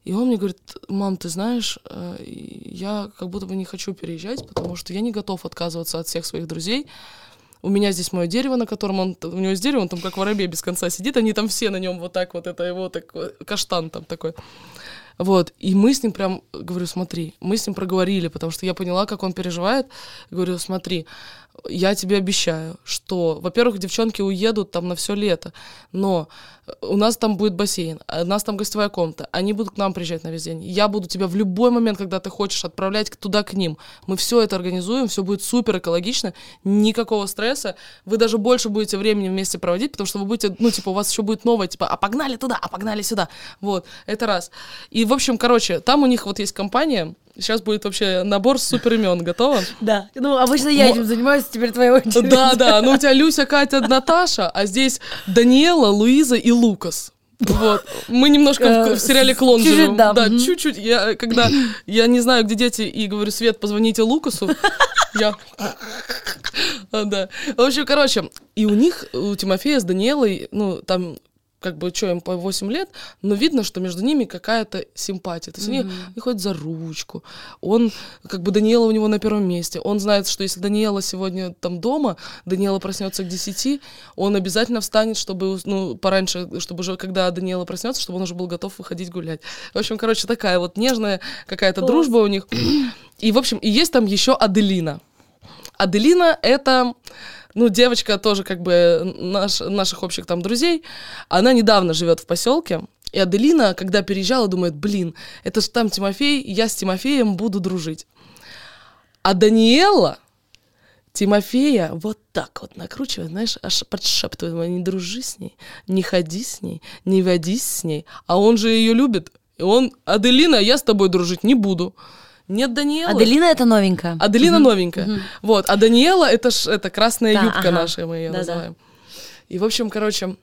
И он мне говорит, мам, ты знаешь, э, я как будто бы не хочу переезжать, потому что я не готов отказываться от всех своих друзей. У меня здесь мое дерево, на котором он, у него есть дерево, он там как воробей без конца сидит, они там все на нем вот так вот, это его такой, каштан там такой. Вот, и мы с ним прям, говорю, смотри, мы с ним проговорили, потому что я поняла, как он переживает. Говорю, смотри, я тебе обещаю, что, во-первых, девчонки уедут там на все лето, но у нас там будет бассейн, а у нас там гостевая комната, они будут к нам приезжать на весь день. Я буду тебя в любой момент, когда ты хочешь, отправлять туда к ним. Мы все это организуем, все будет супер экологично, никакого стресса. Вы даже больше будете времени вместе проводить, потому что вы будете, ну, типа, у вас еще будет новое, типа, а погнали туда, а погнали сюда. Вот, это раз. И, в общем, короче, там у них вот есть компания, сейчас будет вообще набор супер имен, готово? Да. Ну, обычно я этим занимаюсь, теперь твоя очередь. Да, да, ну у тебя Люся, Катя, Наташа, а здесь Даниэла, Луиза и Лукас. Вот. Мы немножко в, Э, в сериале «Клон» чуть-чуть, живем. да, Да, чуть-чуть. Я, когда я не знаю, где дети, и говорю, Свет, позвоните Лукасу, Я. А, Да. В общем, короче, и у них, у Тимофея с Даниэлой, ну, там как бы, что им по 8 лет, но видно, что между ними какая-то симпатия. То есть они, они ходят за ручку. Он, как бы, Даниэла у него на первом месте. Он знает, что если Даниэла сегодня там дома, Даниэла проснется к 10, он обязательно встанет, чтобы, ну, пораньше, чтобы уже, когда Даниэла проснется, чтобы он уже был готов выходить гулять. В общем, короче, такая вот нежная какая-то дружба у них. И, в общем, и есть там еще Аделина. Аделина — это, ну, девочка тоже как бы наш, наших общих там друзей. Она недавно живет в поселке. И Аделина, когда переезжала, думает, блин, это же там Тимофей, я с Тимофеем буду дружить. А Даниэла Тимофея вот так вот накручивает, знаешь, аж подшептывает, не дружи с ней, не ходи с ней, не водись с ней. А он же ее любит. И он, Аделина, я с тобой дружить не буду. Нет Даниэлы. Аделина это новенькая. Аделина новенькая. Вот. А Даниэла это ж это красная Да, юбка ага. наша, мы ее Да-да. называем. И, в общем, короче,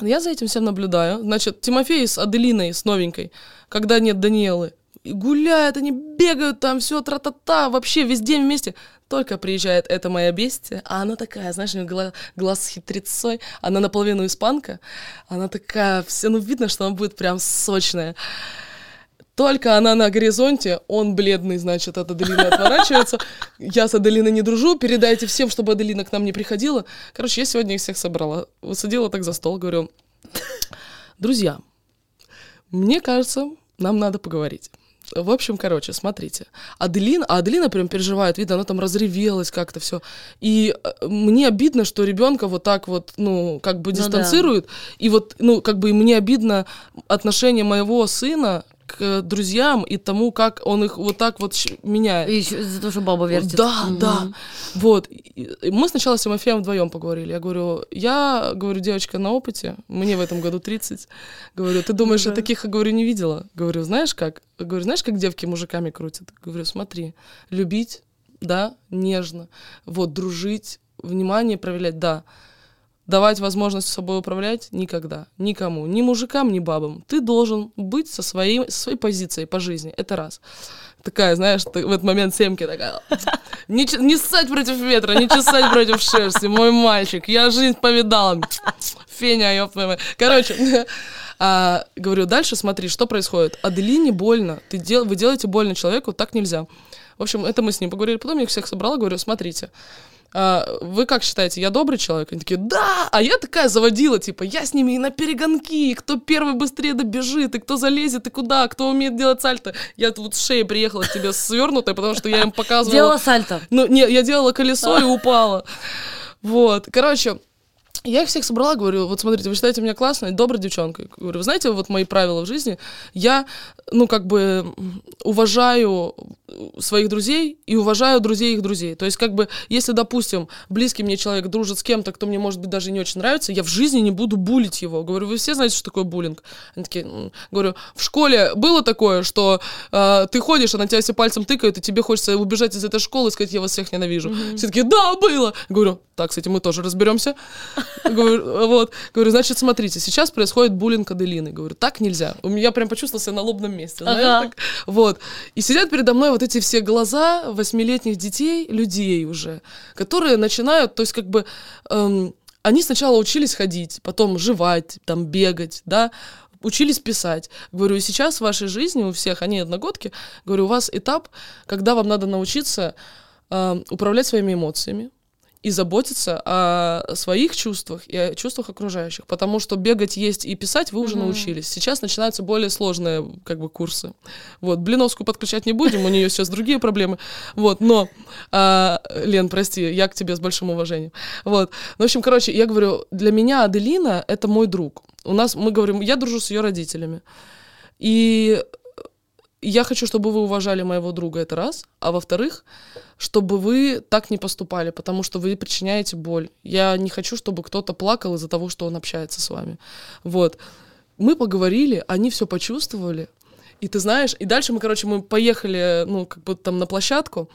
я за этим всем наблюдаю. Значит, Тимофей с Аделиной, с новенькой, когда нет Даниэлы, и гуляют, они бегают там, все тра-та-та, вообще весь день вместе. Только приезжает эта моя бестия, а она такая, знаешь, у нее гла- глаз с хитрецой, она наполовину испанка, она такая, все, ну видно, что она будет прям сочная. Только она на горизонте, он бледный, значит, от Аделины отворачивается. Я с Аделиной не дружу, передайте всем, чтобы Аделина к нам не приходила. Короче, я сегодня их всех собрала. Высадила так за стол, говорю, друзья, мне кажется, нам надо поговорить. В общем, короче, смотрите. Аделина, а Аделина прям переживает, видно, она там разревелась как-то все. И э, мне обидно, что ребенка вот так вот, ну, как бы Ну да. дистанцируют. И вот, ну, как бы мне обидно отношение моего сына к друзьям и тому, как он их вот так вот меняет. И ещё за то, что баба вертит. Да, Мгм. да. Вот. И Мы сначала с Тимофеем вдвоем поговорили. Я говорю, я, говорю, девочка на опыте, мне в этом году 30. Говорю, ты думаешь, я таких, говорю, не видела? Говорю, знаешь как? Говорю, знаешь, как девки мужиками крутят? Говорю, смотри, любить, да, нежно. Вот, дружить, внимание проявлять, да. Давать возможность собой управлять никогда. Никому. Ни мужикам, ни бабам. Ты должен быть со своей, со своей позицией по жизни. Это раз. Такая, знаешь, ты в этот момент семки такая. Не, не ссать против ветра, не чесать против шерсти, мой мальчик. Я жизнь повидала. Феня, ёб. Короче, а, говорю, дальше смотри, что происходит. Аделине больно. Ты дел, вы делаете больно человеку, так нельзя. В общем, это мы с ним поговорили. Потом я их всех собрала, говорю, смотрите, а, вы как считаете, я добрый человек? Они такие, да! А я такая заводила, типа, я с ними и на перегонки, и кто первый быстрее добежит, и кто залезет, и куда, кто умеет делать сальто. Я тут с шеи приехала к тебе свернутой, потому что я им показывала... Делала сальто. Ну, не, я делала колесо и упала. Вот, короче, я их всех собрала, говорю, вот смотрите, вы считаете меня классной, доброй девчонкой. Говорю, вы знаете, вот мои правила в жизни, я, ну, как бы уважаю своих друзей и уважаю друзей их друзей. То есть, как бы, если, допустим, близкий мне человек дружит с кем-то, кто мне, может быть, даже не очень нравится, я в жизни не буду булить его. Говорю, вы все знаете, что такое буллинг? Они такие, говорю, в школе было такое, что э, ты ходишь, а на тебя все пальцем тыкают, и тебе хочется убежать из этой школы и сказать, я вас всех ненавижу. Все такие, да, было. Говорю, так, с этим мы тоже разберемся. Говорю, вот. Говорю, значит, смотрите, сейчас происходит буллинг Аделины. Говорю, так нельзя. У меня прям почувствовал себя на лобном месте. знаешь, Ага. так. Вот. И сидят передо мной вот эти все глаза восьмилетних детей, людей уже, которые начинают, то есть как бы... эм, они сначала учились ходить, потом жевать, там бегать, да, учились писать. Говорю, и сейчас в вашей жизни у всех, они одногодки, говорю, у вас этап, когда вам надо научиться эм, управлять своими эмоциями, и заботиться о своих чувствах и о чувствах окружающих, потому что бегать, есть и писать вы уже научились. Сейчас начинаются более сложные как бы курсы. Вот Блиновскую подключать не будем, у нее сейчас другие проблемы. Вот, но а, Лен, прости, я к тебе с большим уважением. Вот, ну, в общем, короче, я говорю, для меня Аделина это мой друг. У нас мы говорим, я дружу с ее родителями, и я хочу, чтобы вы уважали моего друга, это раз. А во-вторых, чтобы вы так не поступали, потому что вы причиняете боль. Я не хочу, чтобы кто-то плакал из-за того, что он общается с вами. Вот. Мы поговорили, они все почувствовали. И ты знаешь, и дальше мы, короче, мы поехали, ну, как бы там на площадку,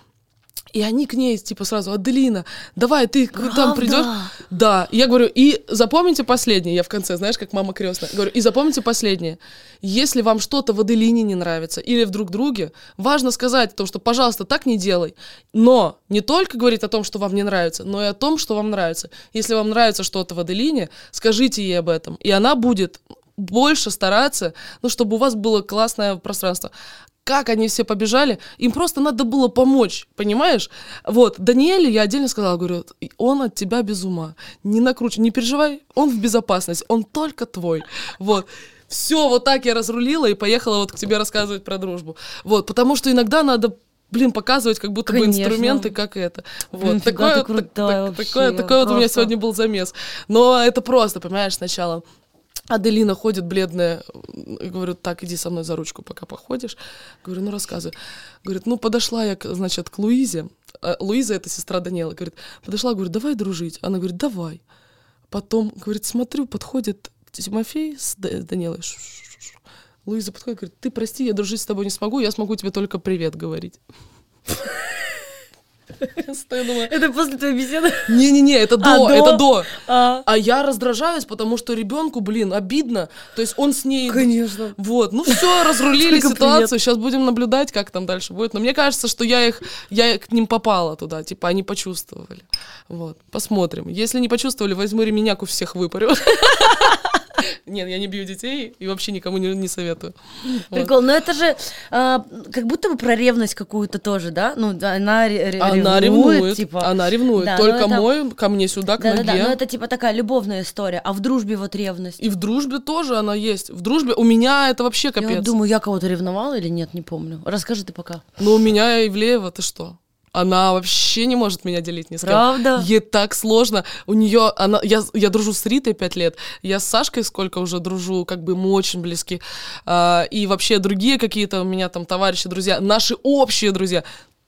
И они к ней, типа, сразу, Аделина, давай, ты к- там Правда? придешь. Да, и я говорю, и запомните последнее, я в конце, знаешь, как мама крестная. Говорю, и запомните последнее. Если вам что-то в Аделине не нравится или в друг друге, важно сказать о том, что, пожалуйста, так не делай. Но не только говорить о том, что вам не нравится, но и о том, что вам нравится. Если вам нравится что-то в Аделине, скажите ей об этом. И она будет больше стараться, ну, чтобы у вас было классное пространство. Как они все побежали, им просто надо было помочь, понимаешь? Вот, Даниэле я отдельно сказала, говорю, он от тебя без ума, не накручивай, не переживай, он в безопасности, он только твой, вот. Все, вот так я разрулила и поехала вот к тебе рассказывать про дружбу. Вот, потому что иногда надо блин, показывать как будто бы Конечно. инструменты, как это. Вот, Блин, такое, крутая так- вообще, такое, такое вот у меня сегодня был замес. Но это просто, понимаешь, сначала Аделина ходит бледная, говорю, так, иди со мной за ручку, пока походишь. Говорю, ну рассказывай. Говорит, ну подошла я, значит, к Луизе. А, Луиза, это сестра Даниэлы, говорит, подошла, говорю, давай дружить. Она говорит, давай. Потом, говорит, смотрю, подходит Тимофей с Да- Данилой. Ш-ш-ш-ш. Луиза подходит, говорит, ты прости, я дружить с тобой не смогу, я смогу тебе только привет говорить. Это после твоей беседы? не-не-не, это до, до? это до. А, А я раздражаюсь, потому что ребенку, блин, обидно. То есть он с ней... конечно. Вот, ну все, разрулили ситуацию, сейчас будем наблюдать, как там дальше будет. Но мне кажется, что я их, я к ним попала туда, типа они почувствовали. Вот, посмотрим. Если не почувствовали, возьму ременяк у всех выпарю. Нет, я не бью детей и вообще никому не, не советую. Вот. Прикол, но это же а, как будто бы про ревность какую-то тоже, да? Ну, да, она ре- Она ревнует, ревнует, типа. она ревнует. Да, Только это- мой ко мне сюда, к Да, да, да, ноге. но это типа такая любовная история, а в дружбе вот ревность. И в дружбе тоже она есть. В дружбе у меня это вообще Я капец. вот думаю, я кого-то ревновала или нет, не помню. Расскажи ты пока. Но у меня Ивлеева, ты что? Она вообще не может меня делить ни с кем. Правда? Ей так сложно. У нее, она, я, я дружу с Ритой пять лет. Я с Сашкой сколько уже дружу, как бы мы очень близки. А, и вообще другие какие-то у меня там товарищи, друзья, наши общие друзья.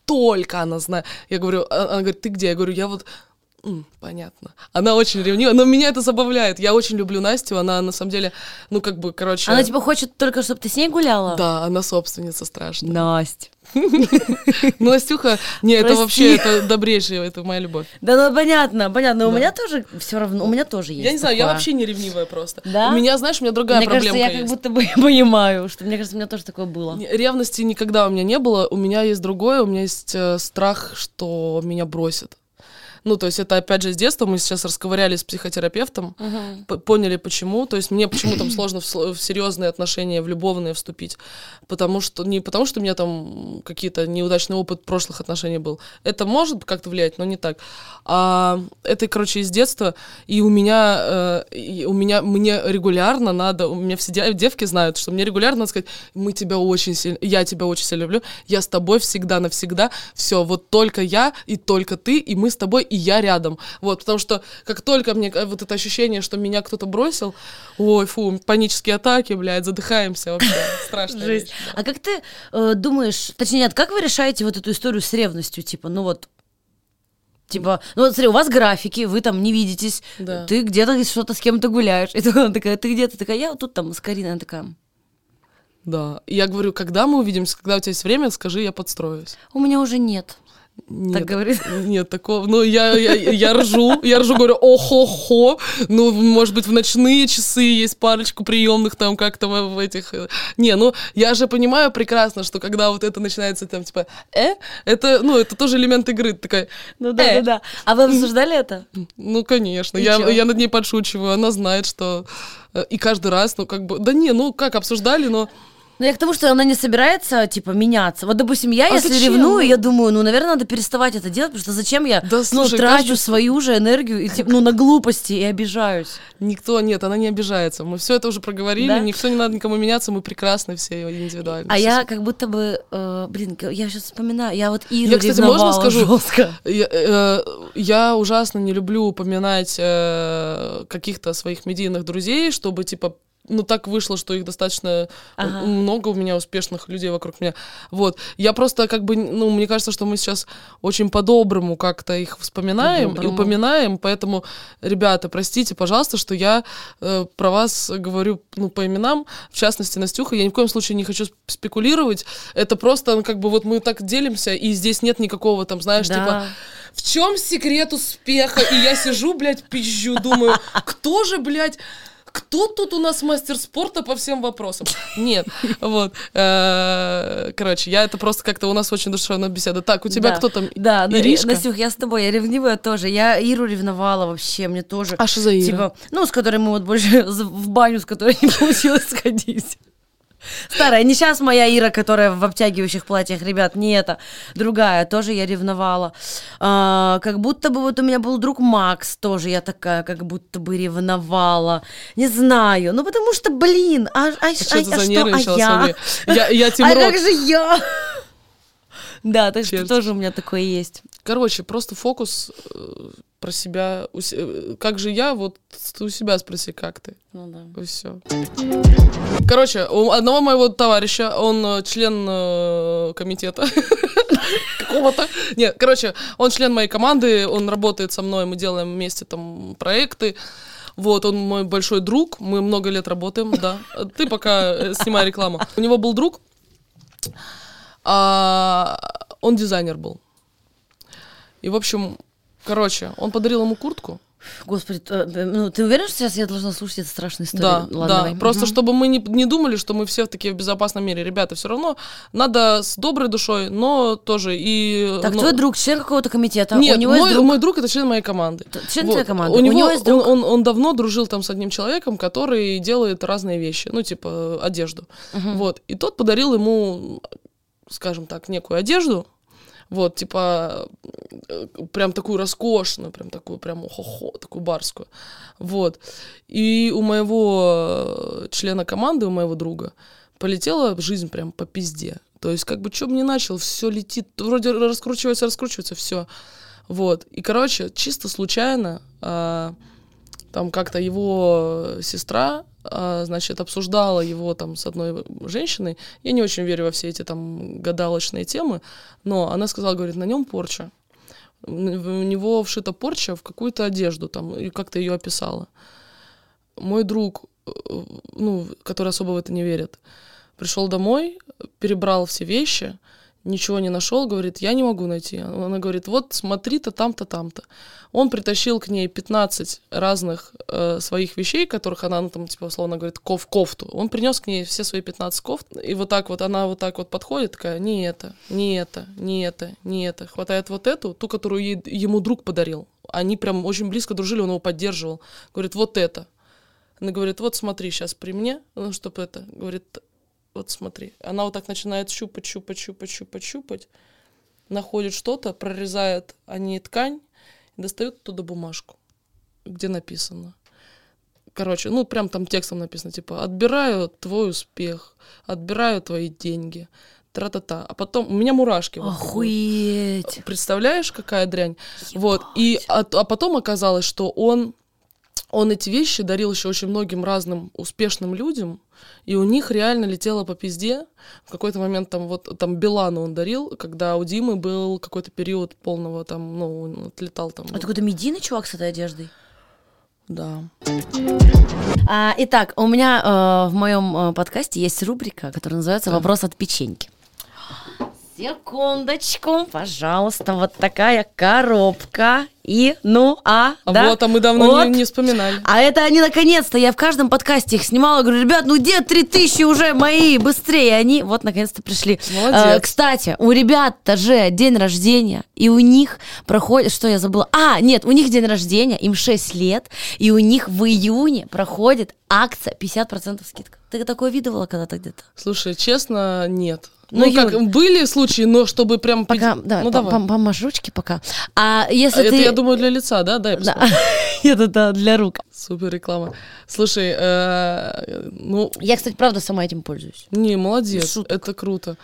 Только она знает. Я говорю, а- она говорит, ты где? Я говорю, я вот понятно. Она очень ревнива, но меня это забавляет. Я очень люблю Настю, она на самом деле, ну как бы, короче... Она типа хочет только, чтобы ты с ней гуляла? Да, она собственница страшная. Настя. Ну, Настюха, не, это вообще, это добрейшая, это моя любовь. Да, ну понятно, понятно. Но у меня тоже все равно, у меня тоже есть. Я не знаю, я вообще не ревнивая просто. Да? У меня, знаешь, у меня другая Мне кажется, проблемка я как будто бы понимаю, что мне кажется, у меня тоже такое было. Ревности никогда у меня не было. У меня есть другое, у меня есть э, страх, что меня бросят. Ну, то есть это, опять же, с детства мы сейчас расковыряли с психотерапевтом, п- поняли почему. То есть мне почему там сложно в, в серьезные отношения, в любовные вступить. Потому что, не потому что у меня там какие-то неудачный опыт прошлых отношений был. Это может как-то влиять, но не так. А это, короче, из детства. И у меня, э, и у меня, мне регулярно надо, у меня все де- девки знают, что мне регулярно надо сказать, мы тебя очень сильно, я тебя очень сильно люблю, я с тобой всегда навсегда, все, вот только я и только ты, и мы с тобой, и я рядом. Вот, потому что как только мне э, вот это ощущение, что меня кто-то бросил, ой, фу, панические атаки, блядь, задыхаемся вообще, страшно. Жесть. А как ты э, думаешь, точнее, нет, как вы решаете вот эту историю с ревностью? Типа, ну вот, типа, ну вот смотри, у вас графики, вы там не видитесь, Да. ты где-то что-то с кем-то гуляешь, и она такая, ты где-то такая, я вот тут там с Кариной, она такая, Да. И я говорю, когда мы увидимся, когда у тебя есть время, скажи, я подстроюсь. у меня уже нет. Нет, говорит? Нет, такого. Ну, я, я, я ржу, я ржу, говорю, охо-хо. Ну, может быть, в ночные часы есть парочку приемных там как-то в, этих... э, Не, ну, я же понимаю прекрасно, что когда вот это начинается там, типа, э, это, ну, это тоже элемент игры. Ты Такая, Ну да, «Э». да, да. А вы обсуждали это? Ну, конечно. Я, я над ней подшучиваю. Она знает, что... э, И каждый раз, ну, как бы... Да не, ну, как, обсуждали, но... Ну, я к тому, что она не собирается, типа, меняться. Вот, допустим, я, А если зачем? ревную, я думаю, ну, наверное, надо переставать это делать, потому что зачем я, Да, ну, слушай, трачу каждый- свою же энергию, и, типа, ну, на глупости и обижаюсь. Никто, нет, она не обижается. Мы все это уже проговорили, Да? никто не надо никому меняться, мы прекрасны все индивидуально. А Всё я как будто бы, э, блин, я сейчас вспоминаю, я вот Иру Я, кстати, можно скажу? жестко. Я, э, я ужасно не люблю упоминать э, каких-то своих медийных друзей, чтобы, типа, ну, так вышло, что их достаточно Ага. много у меня успешных людей вокруг меня. Вот. Я просто как бы, ну, мне кажется, что мы сейчас очень по-доброму как-то их вспоминаем и По-доброму. упоминаем, поэтому, ребята, простите, пожалуйста, что я э, про вас говорю, ну, по именам, в частности, Настюха, я ни в коем случае не хочу сп- спекулировать, это просто, ну, как бы, вот мы так делимся, и здесь нет никакого там, знаешь, Да. типа, в чем секрет успеха? И я сижу, блядь, пизжу, думаю, кто же, блядь, кто тут у нас мастер спорта по всем вопросам? Нет, вот. Э, Короче, я это просто как-то у нас очень душевная беседа. Так, у тебя кто там? Да, ну, Иришка? Настюх, я с тобой, я ревнивая тоже. Я Иру ревновала вообще, мне тоже. А что за Ира? Типа, ну, с которой мы вот больше в баню, с которой не получилось сходить. Старая, не сейчас моя Ира, которая в обтягивающих платьях, ребят, не это, другая, тоже я ревновала. А, как будто бы вот у меня был друг Макс, тоже я такая, как будто бы ревновала. Не знаю, ну потому что, блин, а, а, А а- а что, а я? Я, я А Тимрот. как же я? Да, так что тоже у меня такое есть. Короче, просто фокус э, про себя. э, Как же я, вот ты у себя спроси, как ты. Ну да. И все. Короче, у одного моего товарища, он э, член э, комитета какого-то. Нет, короче, он член моей команды, он работает со мной, мы делаем вместе там проекты. Вот, он мой большой друг, мы много лет работаем, да. Ты пока снимай рекламу. У него был друг, а, он дизайнер был. И, в общем, короче, он подарил ему куртку. Господи, э, ну ты уверен, что сейчас я должна слушать эту страшную историю? Да, Ладно, да. давай. Просто Мгм. чтобы мы не, не думали, что мы все такие в безопасном мире. Ребята, все равно надо с доброй душой, но тоже и... Так, ну, твой друг, член какого-то комитета, Нет, у него мой, есть друг. мой друг это член моей команды. Т- член Вот. твоей команды. У У него, него есть друг? Он, он, он давно дружил там с одним человеком, который делает разные вещи, ну, типа одежду. Вот. И тот подарил ему, скажем так, некую одежду, вот, типа, э, прям такую роскошную, прям такую, прям хо-хо, такую барскую. Вот. И у моего э, члена команды, у моего друга, полетела жизнь прям по пизде. То есть, как бы, что бы ни начал, все летит, вроде раскручивается, раскручивается, все. Вот. И, короче, чисто случайно а, там как-то его сестра, значит, обсуждала его там с одной женщиной. Я не очень верю во все эти там гадалочные темы, но она сказала, говорит, на нем порча. У него вшита порча в какую-то одежду там, и как-то ее описала. Мой друг, э, ну, который особо в это не верит, пришел домой, перебрал все вещи, ничего не нашел, говорит, я не могу найти. Она говорит, вот смотри-то там-то, там-то. Он притащил к ней 15 разных э, своих вещей, которых она, ну, там, типа, условно говорит, ков кофту. Он принес к ней все свои 15 кофт, и вот так вот она вот так вот подходит, такая, не это, не это, не это, не это. Хватает вот эту, ту, которую ей- ему друг подарил. Они прям очень близко дружили, он его поддерживал. Говорит, вот это. Она говорит, вот смотри, сейчас при мне, ну, чтобы это, говорит, вот смотри. Она вот так начинает щупать, щупать, щупать, щупать, щупать, находит что-то, прорезает они ткань, и достает оттуда бумажку, где написано. Короче, ну прям там текстом написано, типа, отбираю твой успех, отбираю твои деньги, тра-та-та. А потом, у меня мурашки. Охуеть. Представляешь, какая дрянь? Вот. И, а, а потом оказалось, что он, он эти вещи дарил еще очень многим разным успешным людям, и у них реально летело по пизде. В какой-то момент там вот там Билану он дарил, когда у Димы был какой-то период полного там, ну, он отлетал там. А ты какой-то медийный чувак с этой одеждой? Да. А, итак, у меня э, в моем э, подкасте есть рубрика, которая называется «Вопрос от печеньки». Секундочку, пожалуйста, вот такая коробка. И, ну, а, А да? вот, а мы давно Вот. не, не вспоминали. А это они наконец-то, я в каждом подкасте их снимала, говорю, ребят, ну где 3000 уже мои, быстрее, И они вот наконец-то пришли. Молодец. Э, кстати, у ребят-то же день рождения, и у них проходит, что я забыла, а, нет, у них день рождения, им 6 лет, и у них в июне проходит акция 50% скидка. Ты такое видывала когда-то где-то? Слушай, честно, нет. Ну, Ну, как, Юль. были случаи, но чтобы прям... Пока, да, ну, по- давай. пом- ручки пока. А если Это, ты... я думаю, для лица, да? Дай Да. Это да, для рук. Супер реклама. Слушай, э, ну, Я, кстати, правда сама этим пользуюсь. не, молодец, Шуток. это круто.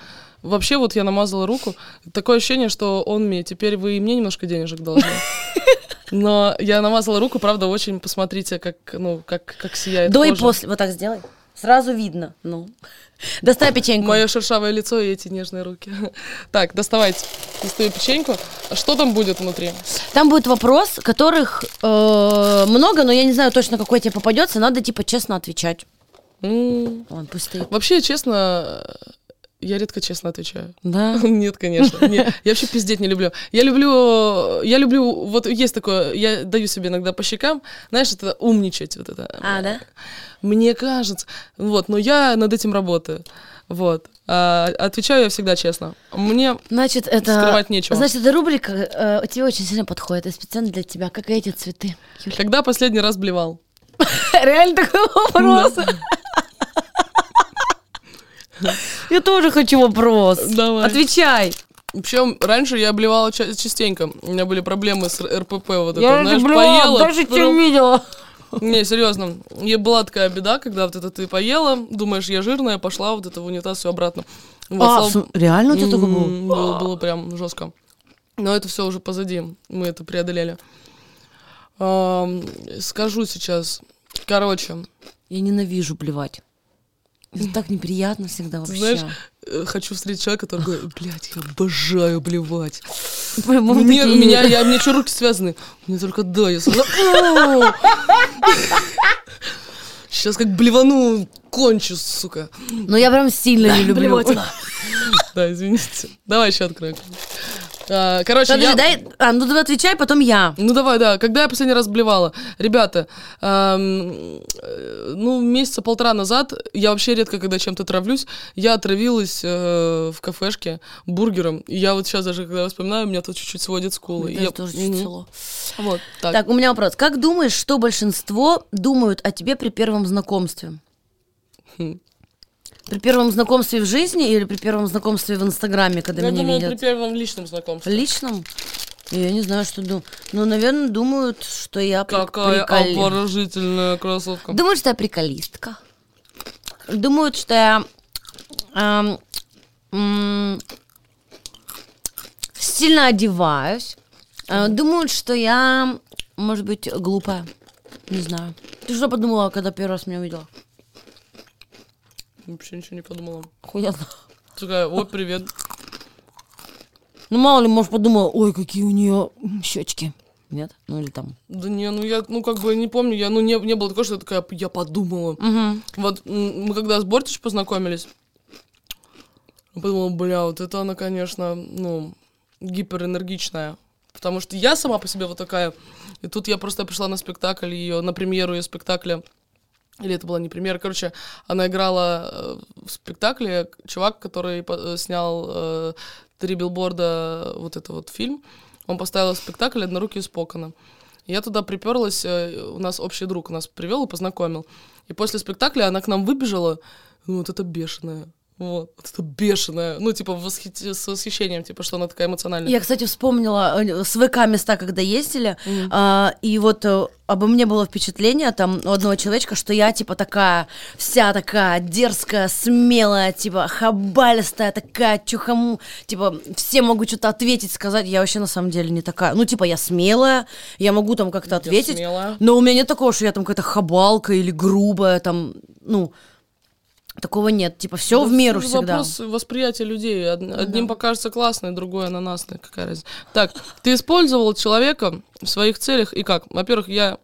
Вообще, вот я намазала руку. Такое ощущение, что он мне, теперь вы и мне немножко денежек должны. Но я намазала руку, правда, очень, посмотрите, как, ну, как, как сияет До и кожа. после. Вот так сделай. Сразу видно. Ну. Достай печеньку. Мое шершавое лицо и эти нежные руки. Так, доставайте. Достаю печеньку. А Что там будет внутри? Там будет вопрос, которых э, много, но я не знаю точно, какой тебе попадется. Надо, типа, честно отвечать. М, Вон, пусть стоит. Вообще, честно, я редко честно отвечаю. Да. Нет, конечно. Не, я вообще пиздеть не люблю. Я люблю, я люблю, вот есть такое, я даю себе иногда по щекам, знаешь, это умничать, вот это. А, да? Мне кажется, вот, но я над этим работаю, вот. А, отвечаю я всегда честно. Мне Значит, это... Скрывать нечего. Значит, эта рубрика э, тебе очень сильно подходит. И специально для тебя, как и эти цветы. Юль. когда последний раз блевал? Реально такой вопрос. Я тоже хочу вопрос. Давай. Отвечай. Причем раньше я блевала ча- частенько. У меня были проблемы с РПП, вот это, Я знаешь, люблю, поела. даже потом- чем видела. Не, серьезно. И была такая беда, когда вот это ты поела, думаешь, я жирная, пошла вот это в унитаз все обратно. Вот, А, слава- реально у тебя такое было? Было? Было прям жестко. Но это все уже позади. Мы это преодолели. Скажу сейчас. Короче, Я ненавижу блевать. Это так неприятно всегда вообще. знаешь, э, хочу встретить человека, который говорит, блядь, я обожаю блевать. По-моему, Мне, у такие- меня, я, меня что, руки связаны? Мне только да, я сразу... Сейчас как блевану, кончу, сука. Но я прям сильно не люблю. Да, извините. Давай еще открою. А, Короче, Подожди, я... дай... А, ну ты отвечай, потом я. Ну давай, да. Когда я последний раз блевала? Ребята, ам, э, ну месяца полтора назад, я вообще редко, когда чем-то травлюсь, я отравилась э, в кафешке бургером. И я вот сейчас даже, когда вспоминаю, у меня тут чуть-чуть сводит скулы. Даже я- тоже чуть село. Вот, так. Так, у меня вопрос. Как думаешь, что большинство думают о тебе при первом знакомстве? При первом знакомстве в жизни или при первом знакомстве в Инстаграме, когда Я меня думаю, видят? при первом личном знакомстве. Личном? Я не знаю, что думаю. Ну, наверное, думают, что я Какая приколи- обворожительная красотка. Думают, что я приколистка. Думают, что я эм, м, стильно одеваюсь. Э, Думают, что я, может быть, глупая. Не знаю. Ты что подумала, когда первый раз меня увидела? Вообще ничего не подумала. Хуя. Такая, ой, привет. Ну, мало ли, может, подумала, ой, какие у нее щечки. Нет? Ну, или там. Да не, ну я, ну как бы не помню, я, ну не, не было такого, что я такая, я подумала. Вот м, мы когда с Бортич познакомились, подумала, бля, вот это она, конечно, ну, гиперэнергичная. Потому что я сама по себе вот такая. И тут я просто пришла на спектакль ее, на премьеру ее спектакля. Или это была не премьера. Короче, она играла э, в спектакле. Чувак, который э, снял э, «Три билборда», вот это вот фильм, он поставил спектакль «Однорукий из Покона». Я туда приперлась, у нас общий друг нас привел и познакомил. И после спектакля она к нам выбежала, ну вот это бешеная. Вот, вот это бешеная. Ну, типа, восхити- с восхищением, типа, что она такая эмоциональная. Я, кстати, вспомнила э, с ВК места, когда ездили, а, и вот э, обо мне было впечатление там у одного человечка, что я типа такая, вся такая дерзкая, смелая, типа хабалистая, такая чухаму, типа все могу что-то ответить, сказать, я вообще на самом деле не такая. Ну, типа я смелая, я могу там как-то ответить, смелая. но у меня нет такого, что я там какая-то хабалка или грубая, там, ну, такого нет, типа все Да в меру всё всегда. Вопрос восприятия людей. Од- Одним покажется классной, другой ананасной. Какая разница. Так, ты использовал человека в своих целях и как? Во-первых, я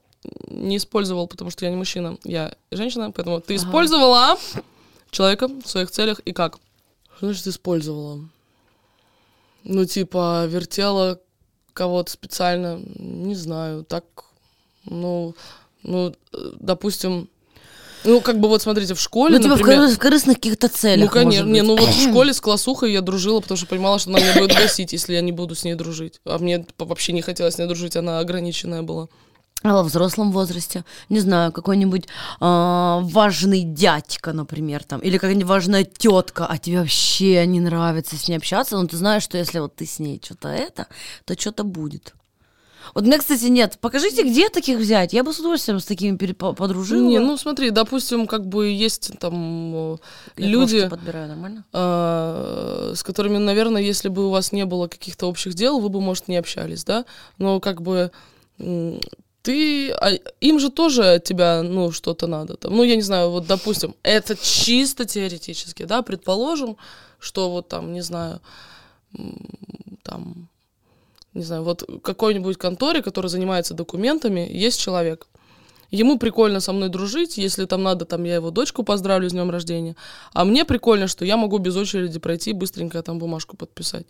не использовал, потому что я не мужчина, я женщина, поэтому ты использовала человека в своих целях и как? Что значит использовала? Ну, типа, вертела кого-то специально, не знаю, так, ну, ну, э, допустим, ну, как бы вот смотрите, в школе, Ну, типа в, например, коры- в корыстных каких-то целях. ну, конечно. Не, ну вот в школе с классухой я дружила, потому что понимала, что она меня будет гасить, если я не буду с ней дружить. А мне вообще не хотелось с ней дружить, она ограниченная была. А во взрослом возрасте, не знаю, какой-нибудь а, важный дядька, например, там, или какая-нибудь важная тетка, а тебе вообще не нравится с ней общаться, но ты знаешь, что если вот ты с ней что-то это, то что-то будет. Вот меня, кстати, нет. Покажите, где таких взять. Я бы с удовольствием с такими подружила. Не, ну смотри, допустим, как бы есть там э, Я люди, подбираю нормально. а, с которыми, наверное, если бы у вас не было каких-то общих дел, вы бы, может, не общались, да? Но как бы ты, а им же тоже от тебя, ну, что-то надо. Там. Ну, я не знаю, вот, допустим, это чисто теоретически, да, предположим, что вот там, не знаю, там, не знаю, вот какой-нибудь конторе, которая занимается документами, есть человек. Ему прикольно со мной дружить, если там надо, там я его дочку поздравлю с днем рождения. А мне прикольно, что я могу без очереди пройти, быстренько там бумажку подписать.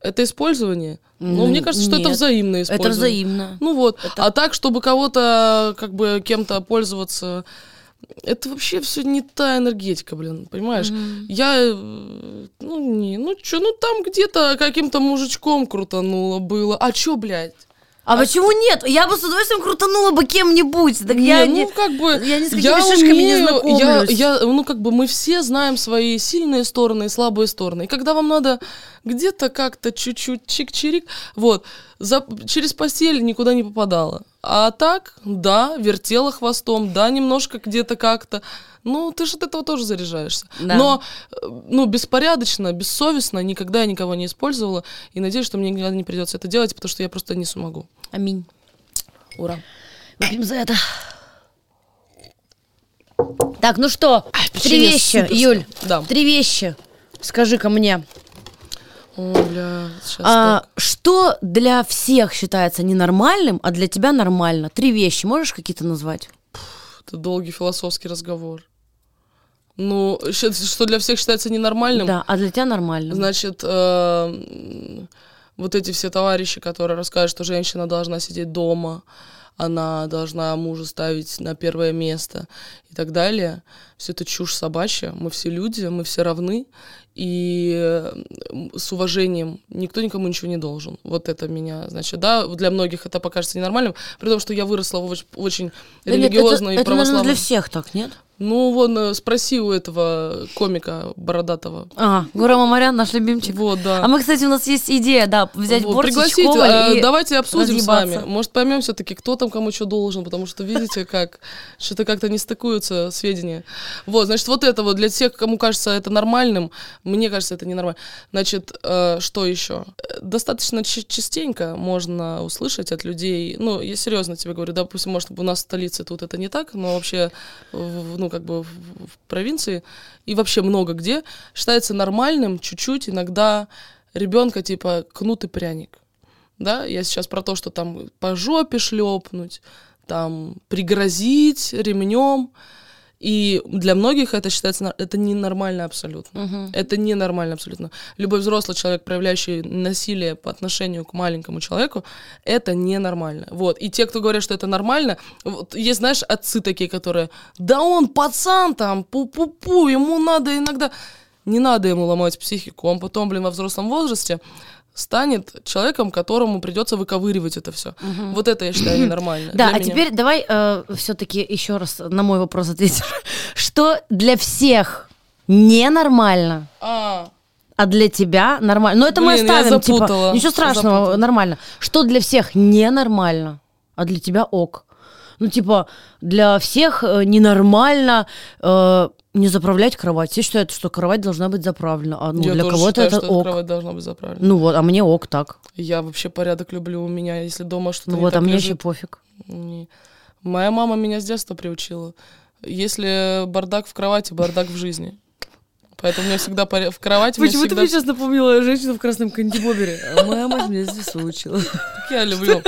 Это использование? Ну, Ну, мне кажется, что это взаимное Это использование. взаимно. Ну вот. А так, чтобы кого-то, как бы, кем-то пользоваться, это вообще все не та энергетика, блин, понимаешь? Я, э, ну, не, ну чё, ну там где-то каким-то мужичком крутануло было. А чё, блядь? А, почему нет? Я бы с удовольствием крутанула бы кем-нибудь. Так я Не, не... ну, как бы, я ни с какими шишками не умею, знакомлюсь. Я, я, ну, как бы мы все знаем свои сильные стороны и слабые стороны. И когда вам надо где-то как-то чуть-чуть чик-чирик, вот, за, через постель никуда не попадала. А так, да, вертела хвостом, да, немножко где-то как-то. Ну, ты же от этого тоже заряжаешься. Да. Но, э, ну, беспорядочно, бессовестно никогда я никого не использовала. И надеюсь, что мне никогда не придется это делать, потому что я просто не смогу. Аминь. Ура. Выпьем за это. Так, ну что, три печенье вещи, суперское. Юль. Да. Три вещи. Скажи-ка мне, О, бля, сейчас а, что для всех считается ненормальным, а для тебя нормально? Три вещи. Можешь какие-то назвать? Это долгий философский разговор. Ну, что для всех считается ненормальным, Да, а для тебя нормально. значит, э, вот эти все товарищи, которые расскажут, что женщина должна сидеть дома, она должна мужа ставить на первое место и так далее. Все это чушь собачья. Мы все люди, мы все равны. И с уважением никто никому ничего не должен. Вот это меня, значит, да, для многих это покажется ненормальным, при том, что я выросла в очень, очень Да нет, религиозной это, и это, наверное, православной. для всех так, нет? Ну, вон, э, спроси у этого комика бородатого. А, Гора Мамарян, наш любимчик. Вот, да. А мы, кстати, у нас есть идея, да, взять Вот, Коваль э, и давайте обсудим с вами. Может, поймем все-таки, кто там кому что должен, потому что видите, как что-то как-то не стыкуются сведения. Вот, значит, вот это вот для тех, кому кажется это нормальным, мне кажется, это ненормально. Значит, э, что еще? Достаточно частенько можно услышать от людей, ну, я серьезно тебе говорю, допустим, может, у нас в столице тут это не так, но вообще, в- ну, как бы в, в провинции и вообще много где считается нормальным чуть-чуть иногда ребенка типа кнут и пряник. Да, я сейчас про то, что там по жопе шлепнуть, там пригрозить ремнем. И для многих это считается, это ненормально абсолютно. Это ненормально абсолютно. Любой взрослый человек, проявляющий насилие по отношению к маленькому человеку, это ненормально. Вот. И те, кто говорят, что это нормально, вот, есть, знаешь, отцы такие, которые, да он пацан там, пу-пу-пу, ему надо иногда... Не надо ему ломать психику, он потом, блин, во взрослом возрасте станет человеком, которому придется выковыривать это все. Вот это я считаю ненормально. Да, а меня. теперь давай все-таки еще раз на мой вопрос ответишь. Что для всех ненормально, А, а для тебя нормально? Ну это мы Блин, я оставим, типа, ничего страшного, Запутала. нормально. Что для всех ненормально, а для тебя ок? Ну типа для всех э, ненормально э, не заправлять кровать. Все считают, что кровать должна быть заправлена, а ну я для кого-то это что ок. кровать должна быть заправлена. Ну вот, а мне ок так. Я вообще порядок люблю у меня, если дома что-то Ну вот, а мне лежит. вообще пофиг. Не. Моя мама меня с детства приучила. Если бардак в кровати, бардак в жизни. Поэтому у меня всегда поря- в кровати Почему ты всегда... мне сейчас напомнила женщину в красном кандибобере? А моя мать меня здесь выучила. Так я люблю.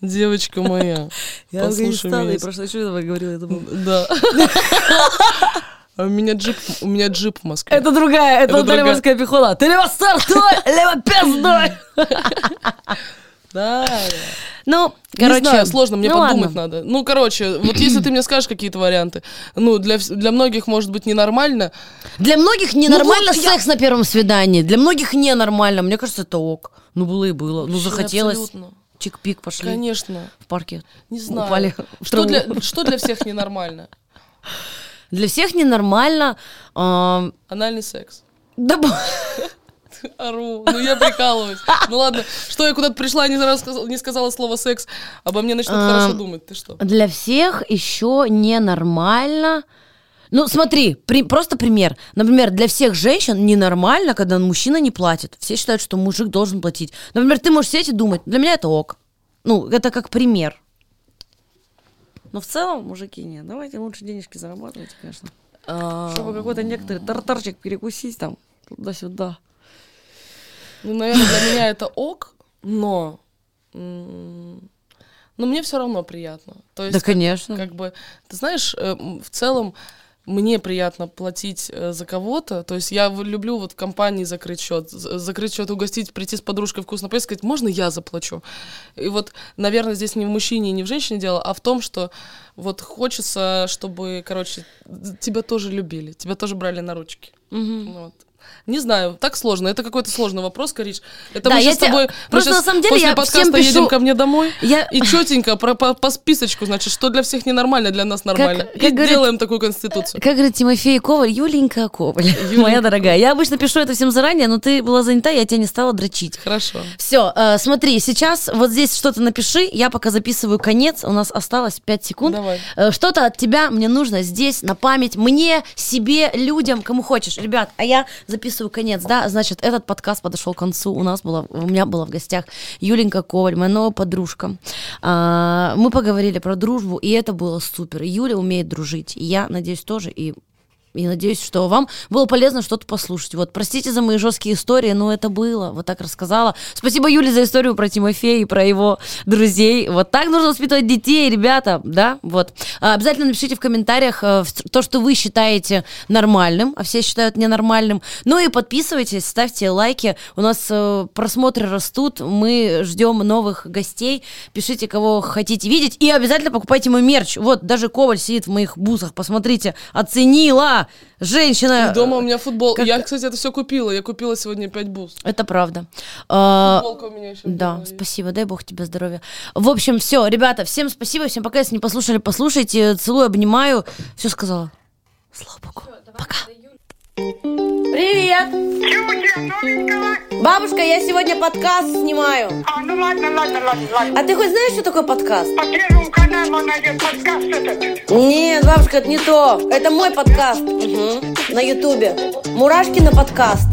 Девочка моя. Я меня. и прошлой что я говорила, я думаю. Да. А у меня джип, у меня джип в Москве. Это другая, это, Это другая. Морская пехота. Ты либо стартуй, либо пиздуй. Да. Ну, короче. не знаю, сложно, мне ну подумать ладно. надо. Ну, короче, вот если ты мне скажешь какие-то варианты, ну, для, для многих может быть ненормально. Для многих ненормально Ну вот я- секс на первом свидании. Для многих ненормально. Мне кажется, это ок. Ну, было и было. Ну, захотелось. абсолютно. Чик-пик пошли. Конечно. В парке. Не знаю. Упали что, для, что для всех ненормально? Для всех ненормально. ам, Анальный секс. Да, Ору. Ну, я прикалываюсь. Ну, ладно. Что я куда-то пришла, не, рассказала- не сказала слово секс, обо мне начнут Ам, хорошо думать. Ты что? Для всех еще ненормально. Ну, смотри, при- просто пример. Например, для всех женщин ненормально, когда мужчина не платит. Все считают, что мужик должен платить. Например, ты можешь сидеть и думать, для меня это ок. Ну, это как пример. Но в целом, мужики, нет, давайте лучше денежки зарабатывайте, конечно. А, Чтобы какой-то некоторый тартарчик перекусить там туда-сюда. Ну, наверное, для меня это ок, но... Но мне все равно приятно. То есть, Да, как- конечно. Как бы, ты знаешь, э, в целом мне приятно платить э, за кого-то. То есть я люблю вот в компании закрыть счет, закрыть счет, угостить, прийти с подружкой вкусно поесть, сказать, можно я заплачу? И вот, наверное, здесь не в мужчине и не в женщине дело, а в том, что вот хочется, чтобы, короче, тебя тоже любили, тебя тоже брали на ручки. Вот. Не знаю, так сложно. Это какой-то сложный вопрос, Кариш. Это Да, мы сейчас с тебя- тобой мы просто на самом деле после я подкаста пишу- едем ко мне домой Я- и четенько про, по, по списочку, значит, что для всех ненормально, для нас нормально. как и говорит- делаем такую конституцию. Как говорит Тимофей Коваль, Юленька Коваль, Юленька моя дорогая. Я обычно пишу это всем заранее, но ты была занята, я тебя не стала дрочить. Хорошо. Все, смотри, сейчас вот здесь что-то напиши, я пока записываю конец, у нас осталось 5 секунд. Давай. Э, Что-то от тебя мне нужно здесь, на память, мне, себе, людям, кому хочешь. Ребят, а я записываю конец, да, значит, этот подкаст подошел к концу, у нас была, у меня была в гостях Юленька Коваль, моя новая подружка. А, Мы поговорили про дружбу, и это было супер. Юля умеет дружить, я надеюсь тоже, и и надеюсь, что вам было полезно что-то послушать. Вот, простите за мои жесткие истории, но это было. Вот так рассказала. Спасибо Юле за историю про Тимофея и про его друзей. Вот так нужно воспитывать детей, ребята, да? Вот. А, Обязательно напишите в комментариях э, то, что вы считаете нормальным, а все считают ненормальным. Ну и подписывайтесь, ставьте лайки. У нас э, просмотры растут, мы ждем новых гостей. Пишите, кого хотите видеть. И обязательно покупайте мой мерч. Вот, даже Коваль сидит в моих бусах. Посмотрите, оценила женщина. И дома у меня футбол. как- Я, кстати, это все купила. Я купила сегодня 5 буз. Это правда. А, Футболка у меня еще. Да, спасибо, дай бог тебе здоровья. В общем, все, ребята, всем спасибо, всем пока, если не послушали, послушайте, целую, обнимаю, все сказала. Слава богу, пока. Привет, Чего новенького? бабушка, я сегодня подкаст снимаю. А, ну ладно, ладно, ладно, ладно. А ты хоть знаешь, что такое подкаст? По первому каналу найдет подкаст этот. Нет, бабушка, это не то. Это мой подкаст. Мгм. На ютубе. Мурашкина подкаст.